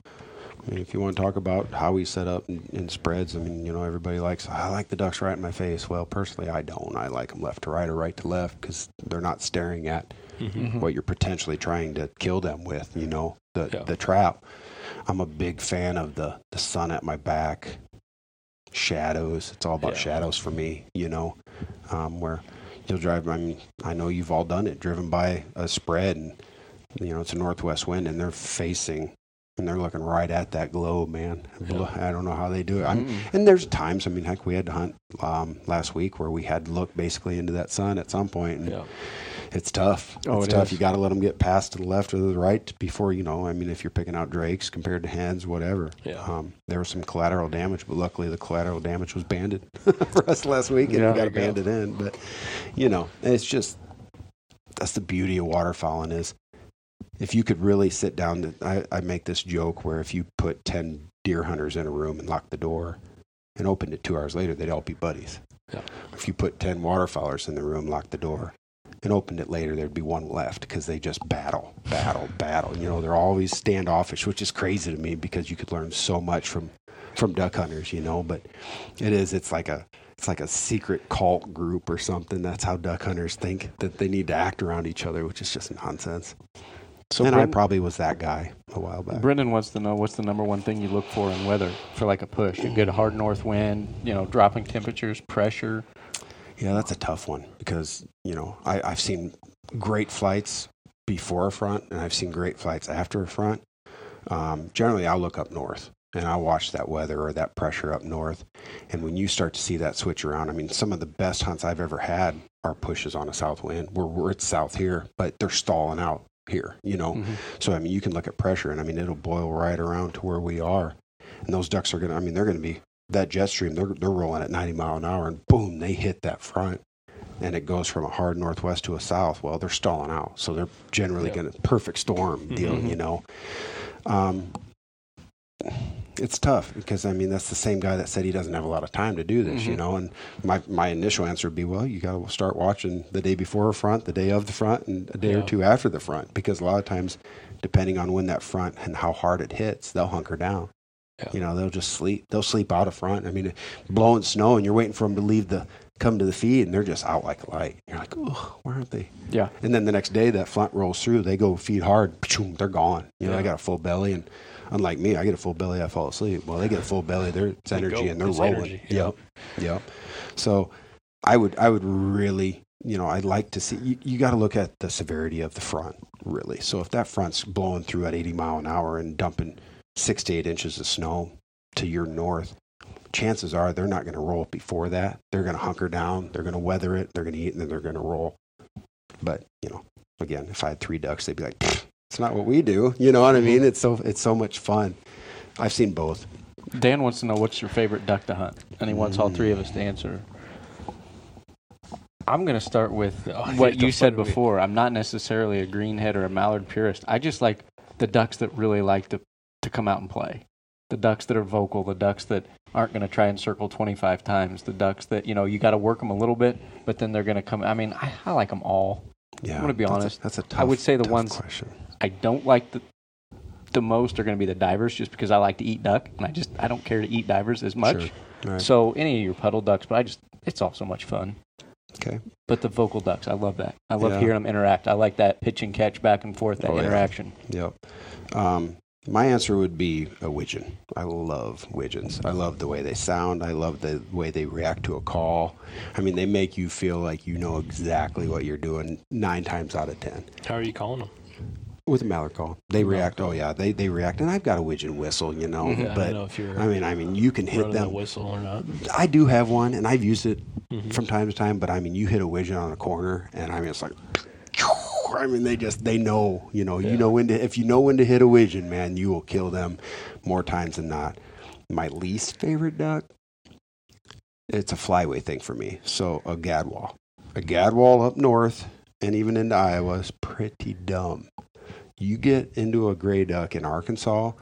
I mean, if you want to talk about how we set up in, in spreads, I mean, you know, everybody likes, I like the ducks right in my face. Well, personally, I don't. I like them left to right or right to left because they're not staring at Mm-hmm. what you're potentially trying to kill them with, you know, the Yeah. the trap. I'm a big fan of the the sun at my back, shadows. It's all about Yeah. shadows for me, you know, um, where you'll drive. I mean, I know you've all done it, driven by a spread, and you know it's a northwest wind, and they're facing and they're looking right at that globe, man. Yeah. I don't know how they do it. I'm, Mm. and there's times, I mean, heck, we had to hunt um, last week where we had to look basically into that sun at some point, and Yeah. It's tough. Oh, it's it tough. is. You got to let them get past to the left or the right before you know. I mean, if you're picking out drakes compared to hens, whatever. Yeah. Um, there was some collateral damage, but luckily the collateral damage was banded for us last week, and Yeah. we got to There you banded in. But you know, it's just that's the beauty of waterfowling is if you could really sit down. To, I, I make this joke where if you put ten deer hunters in a room and lock the door and opened it two hours later, they'd all be buddies. Yeah. If you put ten waterfowlers in the room, lock the door, and opened it later, there'd be one left because they just battle, battle, battle. You know, they're always standoffish, which is crazy to me because you could learn so much from from duck hunters. You know, but it is. It's like a it's like a secret cult group or something. That's how duck hunters think that they need to act around each other, which is just nonsense. So and I probably was that guy a while back. Brendan wants to know what's the number one thing you look for in weather for like a push, a good hard north wind, you know, dropping temperatures, pressure. Yeah, that's a tough one because you know I, I've seen great flights before a front, and I've seen great flights after a front. Um, generally, I'll look up north and I'll watch that weather or that pressure up north. And when you start to see that switch around, I mean, some of the best hunts I've ever had are pushes on a south wind. We're, we're it's south here, but they're stalling out here. You know, Mhm. so I mean, you can look at pressure, and I mean, it'll boil right around to where we are. And those ducks are gonna. I mean, they're gonna be that jet stream. They're they're rolling at 90 mile an hour, and boom, they hit that front, and it goes from a hard northwest to a south. Well, they're stalling out, so they're generally Yeah. gonna perfect storm deal. Mhm. You know, um, it's tough because I mean that's the same guy that said he doesn't have a lot of time to do this. You Mhm. know, and my my initial answer would be, well, you got to start watching the day before a front, the day of the front, and a day or two after the front, because a lot of times, depending on when that front and how hard it hits, they'll hunker down. Yeah. You know, they'll just sleep. They'll sleep out of front. I mean, blowing snow, and you're waiting for them to leave the come to the feed, and they're just out like a light. You're like, oh, where aren't they? Yeah. And then the next day, that front rolls through. They go feed hard. They're gone. You know, I got a full belly, and unlike me, I get a full belly. I fall asleep. Well, they get a full belly. They're it's They energy, go. and they're rolling. energy, Yep. Yep. So, I would I would really you know I'd like to see you, you got to look at the severity of the front really. So if that front's blowing through at 80 mile an hour and dumping six to eight inches of snow to your north, chances are they're not going to roll before that. They're going to hunker down. They're going to weather it. They're going to eat, and then they're going to roll. But you know, again, if I had three ducks, they'd be like, "It's not what we do." You know what I mean? Mm-hmm. It's so it's so much fun. I've seen both. Dan wants to know what's your favorite duck to hunt, and he wants all three of us to answer. I'm going to start with Oh, what you said fuck me. before. I'm not necessarily a greenhead or a mallard purist. I just like the ducks that really like to, to come out and play. The ducks that are vocal, the ducks that aren't going to try and circle 25 times, the ducks that, you know, you got to work them a little bit, but then they're going to come. I mean, I, I like them all. Yeah, I'm gonna be that's a- honest. that's a tough. I would say the ones- question. I don't like the the most are going to be the divers just because I like to eat duck and I just I don't care to eat divers as much. Sure. Right. So any of your puddle ducks, but I just it's all so much fun. Okay. But the vocal ducks, I love that. I love Yeah. hearing them interact. I like that pitch and catch back and forth, that Oh, yeah. interaction. Yep. Um, my answer would be a widgeon. I love widgeons. I love the way they sound. I love the way they react to a call. I mean, they make you feel like you know exactly what you're doing nine times out of ten. How are you calling them? With a mallard call, they react. Oh yeah, they they react, and I've got a widgeon whistle, you know. Yeah, I but don't know if you're I mean, I mean, you can hit them. the whistle or not. I do have one, and I've used it Mhm. from time to time. But I mean, you hit a widgeon on a corner, and I mean, it's like, I mean, they just they know, you know, Yeah. you know when to if you know when to hit a widgeon, man, you will kill them more times than not. My least favorite duck, it's a flyway thing for me. So a gadwall, a gadwall up north, and even into Iowa is pretty dumb. You get into a gray duck in Arkansas,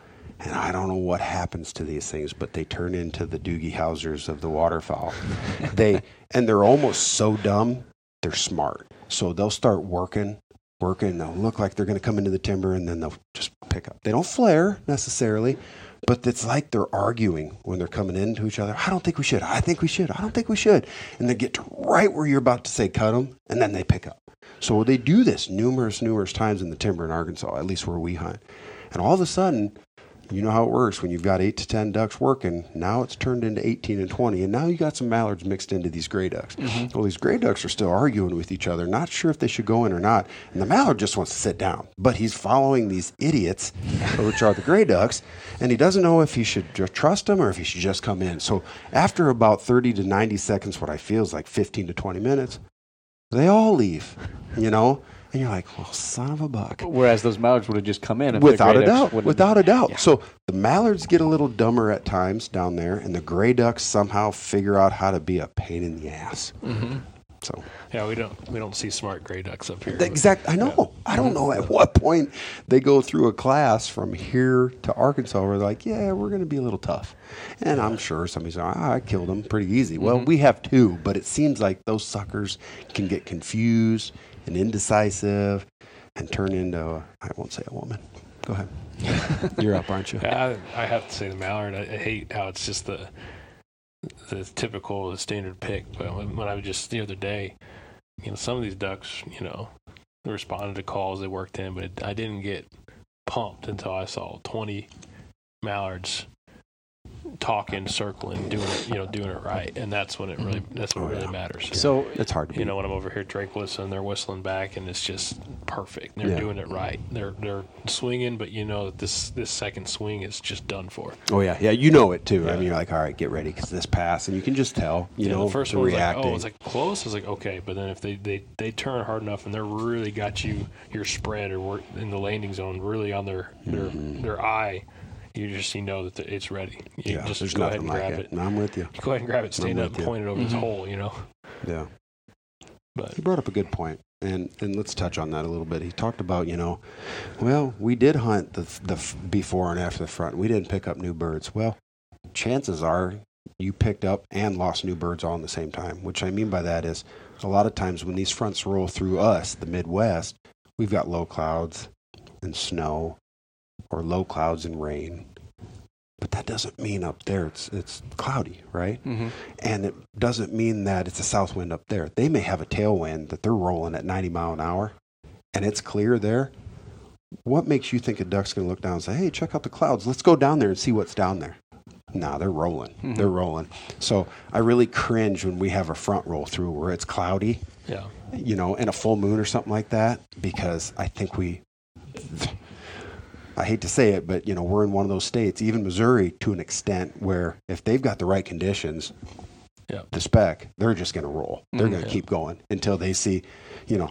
and I don't know what happens to these things, but they turn into the Doogie Housers of the waterfowl. they and they're almost so dumb, they're smart. So they'll start working, working. They'll look like they're going to come into the timber, and then they'll just pick up. They don't flare necessarily, but it's like they're arguing when they're coming into each other. I don't think we should. I think we should. I don't think we should. And they get to right where you're about to say cut them, and then they pick up. So they do this numerous, numerous times in the timber in Arkansas, at least where we hunt. And all of a sudden, you know how it works when you've got eight to ten ducks working. Now it's turned into eighteen and twenty, and now you got some mallards mixed into these gray ducks. Mm-hmm. Well, these gray ducks are still arguing with each other, not sure if they should go in or not. And the mallard just wants to sit down, but he's following these idiots, which are the gray ducks, and he doesn't know if he should just trust them or if he should just come in. So after about thirty to ninety seconds, what I feel is like fifteen to twenty minutes, they all leave. You know. And you're like, well, son of a buck Whereas those mallards would have just come in. If without a doubt without been- a doubt Yeah. so the mallards get a little dumber at times down there and the gray ducks somehow figure out how to be a pain in the ass Mm-hmm. so Yeah, we don't we don't see smart gray ducks up here. Exactly. i know i don't know at what point they go through a class from here to arkansas where they're like yeah we're going to be a little tough and i'm sure somebody's like ah, i killed them pretty easy well we have two but it seems like those suckers can get confused and indecisive and turn into a, i won't say a woman go ahead you're up aren't you I, I have to say the mallard. I, I hate how it's just the the typical the standard pick. But when, when I was just the other day, you know, some of these ducks, you know, they responded to calls they worked in, but it, I didn't get pumped until I saw twenty mallards talking, circling, doing it, you know, doing it right, and that's when it really mm-hmm. that's what Oh, really yeah. matters. So it's hard to You beat. know, when I'm over here Drake whistling, they're whistling back, and it's just perfect. They're Yeah. doing it right. They're they're swinging, but you know that this this second swing is just done for. Oh yeah, yeah. You know it too. I mean, you're like, all right, get ready because this pass, and you can just tell. You Yeah, know, the first the one was like, oh, it's like close. I was like, okay, but then if they they they turn hard enough and they're really got you your spread or work in the landing zone really on their their mm-hmm. their eye, you just you know that the- it's ready. You Mm-hmm. yeah, just there's go ahead nothing and like grab it. it. No, I'm with you. Go ahead and grab it, stand up, and you. point it over Mhm. this hole. You know, Yeah. but He brought up a good point, and and let's touch on that a little bit. He talked about, you know, well, we did hunt the the before and after the front. We didn't pick up new birds. Well, chances are you picked up and lost new birds all in the same time. Which I mean by that is, a lot of times when these fronts roll through us, the Midwest, we've got low clouds and snow, or low clouds and rain. But that doesn't mean up there it's it's cloudy, right? hmm and it doesn't mean that it's a south wind up there. They may have a tailwind that they're rolling at 90 mile an hour, and it's clear there. What makes you think a duck's going to look down and say, "Hey, check out the clouds. Let's go down there and see what's down there"? Nah, they're rolling. Mhm. They're rolling. So I really cringe when we have a front roll through where it's cloudy, yeah, you know, and a full moon or something like that, because I think we. I hate to say it, but you know we're in one of those states, even Missouri, to an extent where if they've got the right conditions, Yeah. the spec, they're just going to roll. They're Mhm. going to Yeah. keep going until they see. You know,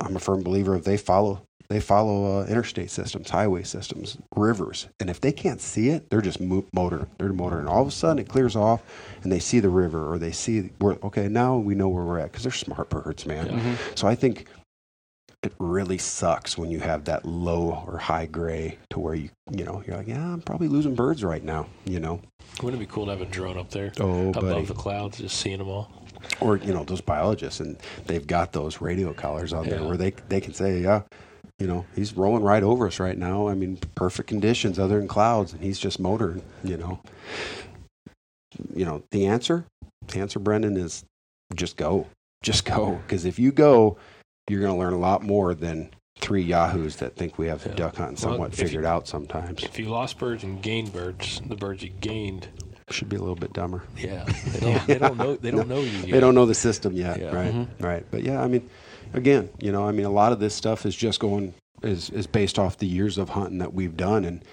I'm a firm believer of they follow they follow uh, interstate systems, highway systems, rivers, and if they can't see it, they're just mo- motoring. They're motoring. All of a sudden, it clears off, and they see the river, or they see where. Okay, now we know where we're at because they're smart birds, man. Yeah. hmm So I think it really sucks when you have that low or high gray to where you you know you're like, yeah, I'm probably losing birds right now. You know. wouldn't it be cool to have a drone up there Oh, above the clouds, just seeing them all? or you know those biologists and they've got those radio collars on there where they they can say yeah you know he's rolling right over us right now i mean perfect conditions other than clouds and he's just motoring you know you know the answer the answer brendan is just go just go because if you go you're going to learn a lot more than three yahoos that think we have Yeah. duck hunting Well, somewhat you- figured out sometimes If you lost birds and gained birds, the birds you gained, should be a little bit dumber yeah, they don't, they don't know they don't know you. Yet. they don't know the system yet Yeah. right Mhm. right but yeah i mean again you know i mean a lot of this stuff is just going is is based off the years of hunting that we've done and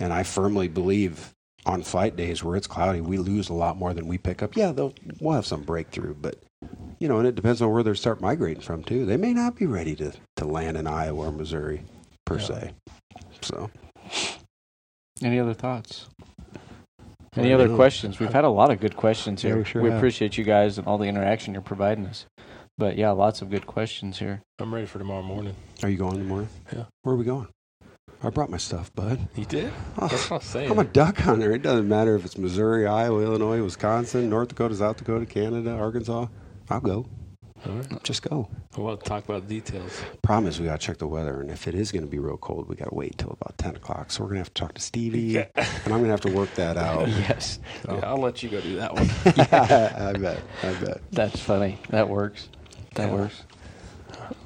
and i firmly believe on flight days where it's cloudy we lose a lot more than we pick up yeah they'll we'll have some breakthrough but you know and it depends on where they start migrating from too they may not be ready to to land in iowa or missouri per Yeah. se so Any other thoughts? Any don't other know. questions? We've had a lot of good questions Yeah, here. we sure have. appreciate you guys and all the interaction you're providing us. But yeah, lots of good questions here. I'm ready for tomorrow morning. are you going tomorrow? Yeah. where are we going i brought my stuff bud You did? Oh, That's what I'm saying. I'm a duck hunter. It doesn't matter if it's Missouri, Iowa, Illinois, Wisconsin, North Dakota, South Dakota, Canada, Arkansas. I'll go. All right. Just go. We'll talk about details. Problem is, we got to check the weather, and if it is going to be real cold, we got to wait till about 10 o'clock. So we're going to have to talk to Stevie, Yeah. and I'm going to have to work that out. yes, So- Yeah, I'll let you go do that one. yeah, I bet. I bet. that's funny. That works. That Yeah. works.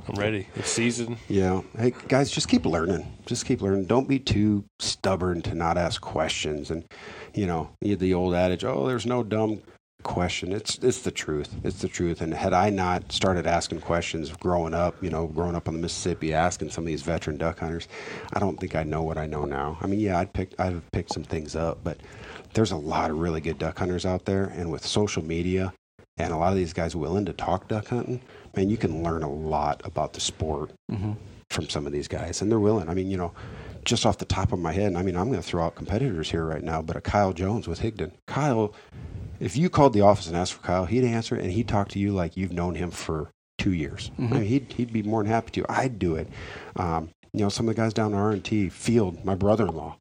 I'm ready. It's season. Yeah. Hey, guys, just keep learning. Just keep learning. Don't be too stubborn to not ask questions. And, you know, you the old adage, oh, there's no dumb question. It's it's the truth. It's the truth. And had I not started asking questions growing up, you know, growing up on the Mississippi, asking some of these veteran duck hunters, I don't think I know what I know now. I mean, yeah, I'd pick I've picked some things up, but there's a lot of really good duck hunters out there. And with social media and a lot of these guys willing to talk duck hunting, man, you can learn a lot about the sport Mm-hmm. from some of these guys, and they're willing. I mean, you know, just off the top of my head, and I mean, I'm going to throw out competitors here right now, but a Kyle Jones with Higdon. Kyle, if you called the office and asked for Kyle, he'd answer and he'd talk to you like you've known him for two years. Mhm. I mean, he'd, he'd be more than happy to. I'd do it. Um, you know, some of the guys down at R&T, Field, my brother-in-law,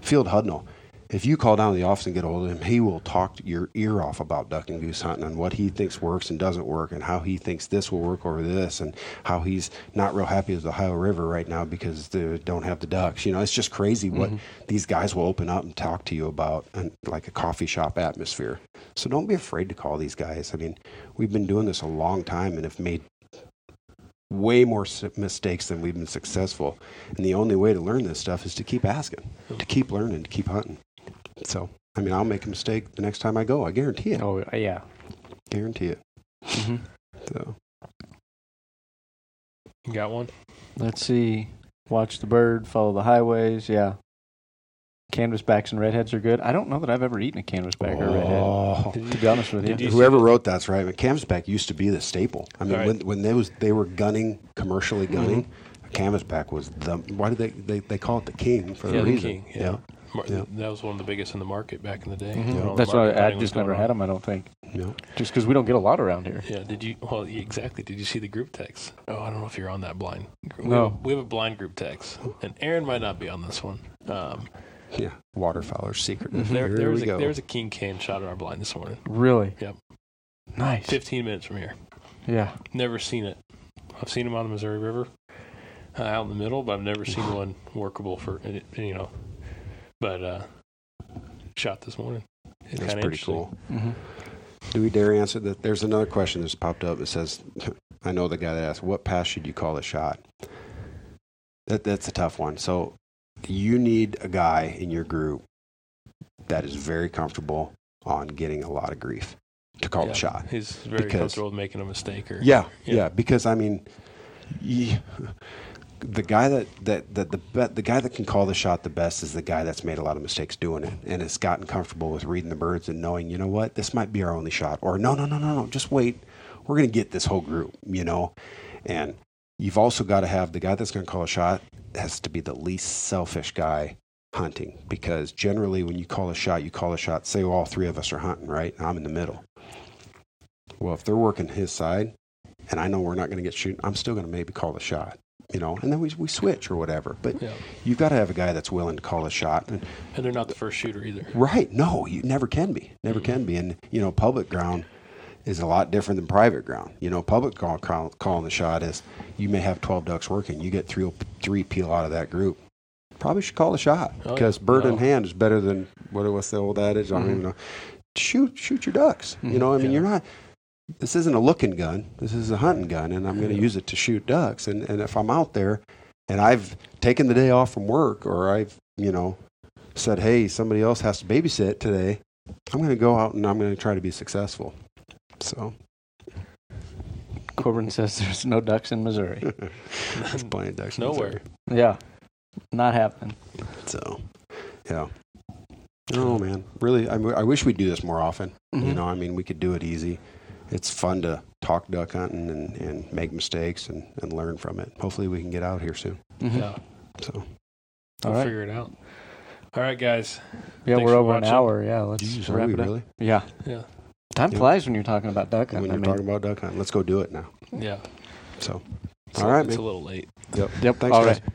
Field Hudnall, if you call down to the office and get a hold of him, he will talk your ear off about duck and goose hunting and what he thinks works and doesn't work and how he thinks this will work over this and how he's not real happy with the Ohio River right now because they don't have the ducks. You know, it's just crazy what mm-hmm. these guys will open up and talk to you about and like a coffee shop atmosphere. So don't be afraid to call these guys. I mean, we've been doing this a long time and have made way more mistakes than we've been successful. And the only way to learn this stuff is to keep asking, to keep learning, to keep hunting. So, I mean, I'll make a mistake the next time I go. I guarantee it. Oh yeah. Guarantee it. hmm So, You got one? Let's see. Watch the bird. Follow the highways. Yeah. Canvasbacks and redheads are good. I don't know that I've ever eaten a canvasback or a redhead. Oh. To be honest with you. You- Whoever wrote that's right. But canvasback used to be the staple. I mean, Right. when when they was they were gunning commercially gunning, a canvasback was the. Why did they they, they call it the king for Yeah, a the reason? king, yeah. Mar- Yeah. That was one of the biggest in the market back in the day. Mhm. when all the That's why market I hunting was just never going had them. I don't think. yeah. Just because we don't get a lot around here. Yeah. Did you? Well, yeah, exactly. Did you see the group text? Oh, I don't know if you're on that blind. We No. Have, we have a blind group text, and Aaron might not be on this one. Um, Yeah, waterfowler's secret. There, Here there was we a, go. there was a king can shot at our blind this morning. Really? Yep. Nice. 15 minutes from here. Yeah. Never seen it. I've seen them on the Missouri River, uh, out in the middle, but I've never seen one workable for any- you know. But uh, shot this morning. It's That's kinda pretty interesting. cool. hmm Do we dare answer that? There's another question that's popped up. It says, I know the guy that asked, what pass should you call a shot? That That's a tough one. So you need a guy in your group that is very comfortable on getting a lot of grief to call Yeah, the shot. He's very Because- comfortable with making a mistake. Or Yeah, Yeah. yeah, because I mean, ye- the guy that that that the the guy that can call the shot the best is the guy that's made a lot of mistakes doing it and has gotten comfortable with reading the birds and knowing, you know what, this might be our only shot, or no, no, no, no, no, just wait, we're gonna get this whole group, you know, and you've also got to have the guy that's gonna call a shot has to be the least selfish guy hunting because generally when you call a shot, you call a shot. Say all three of us are hunting, right? I'm in the middle. Well, if they're working his side, and I know we're not going to get shooting, I'm still going to maybe call the shot, you know, and then we, we switch or whatever. But Yeah. you've got to have a guy that's willing to call a shot. And, And they're not the first shooter either. right. No, you never can be. Never can be. And, you know, public ground is a lot different than private ground. You know, public call, call, calling the shot is you may have 12 ducks working. You get three, three peel out of that group. Probably should call the shot Oh, because bird No. in hand is better than what was the old adage? I don't even know. Shoot, shoot your ducks. You Mhm. know, I mean, Yeah. you're not. This isn't a looking gun. This is a hunting gun, and I'm going to use it to shoot ducks. And and if I'm out there, and I've taken the day off from work, or I've you know said, hey, somebody else has to babysit today, I'm going to go out and I'm going to try to be successful. So Corbin says there's no ducks in Missouri. it's playing ducks in Nowhere. yeah. Not happening. So yeah. Oh man, really, I, I wish we'd do this more often. You Mhm. know, I mean, we could do it easy. It's fun to talk duck hunting and, and make mistakes and, and learn from it. Hopefully, we can get out here soon. Mhm. Yeah. So, All We'll right. figure it out. All right, guys. Yeah, Thanks we're for over an hour. Yeah, let's Jeez, wrap it up. really? Yeah. Yeah. Time Yeah. flies when you're talking about duck hunting. When you're I mean, talking about duck hunting, let's go do it now. Yeah. So, It's, All right, it's babe. a little late. Yep. Yep. thanks, All guys. right.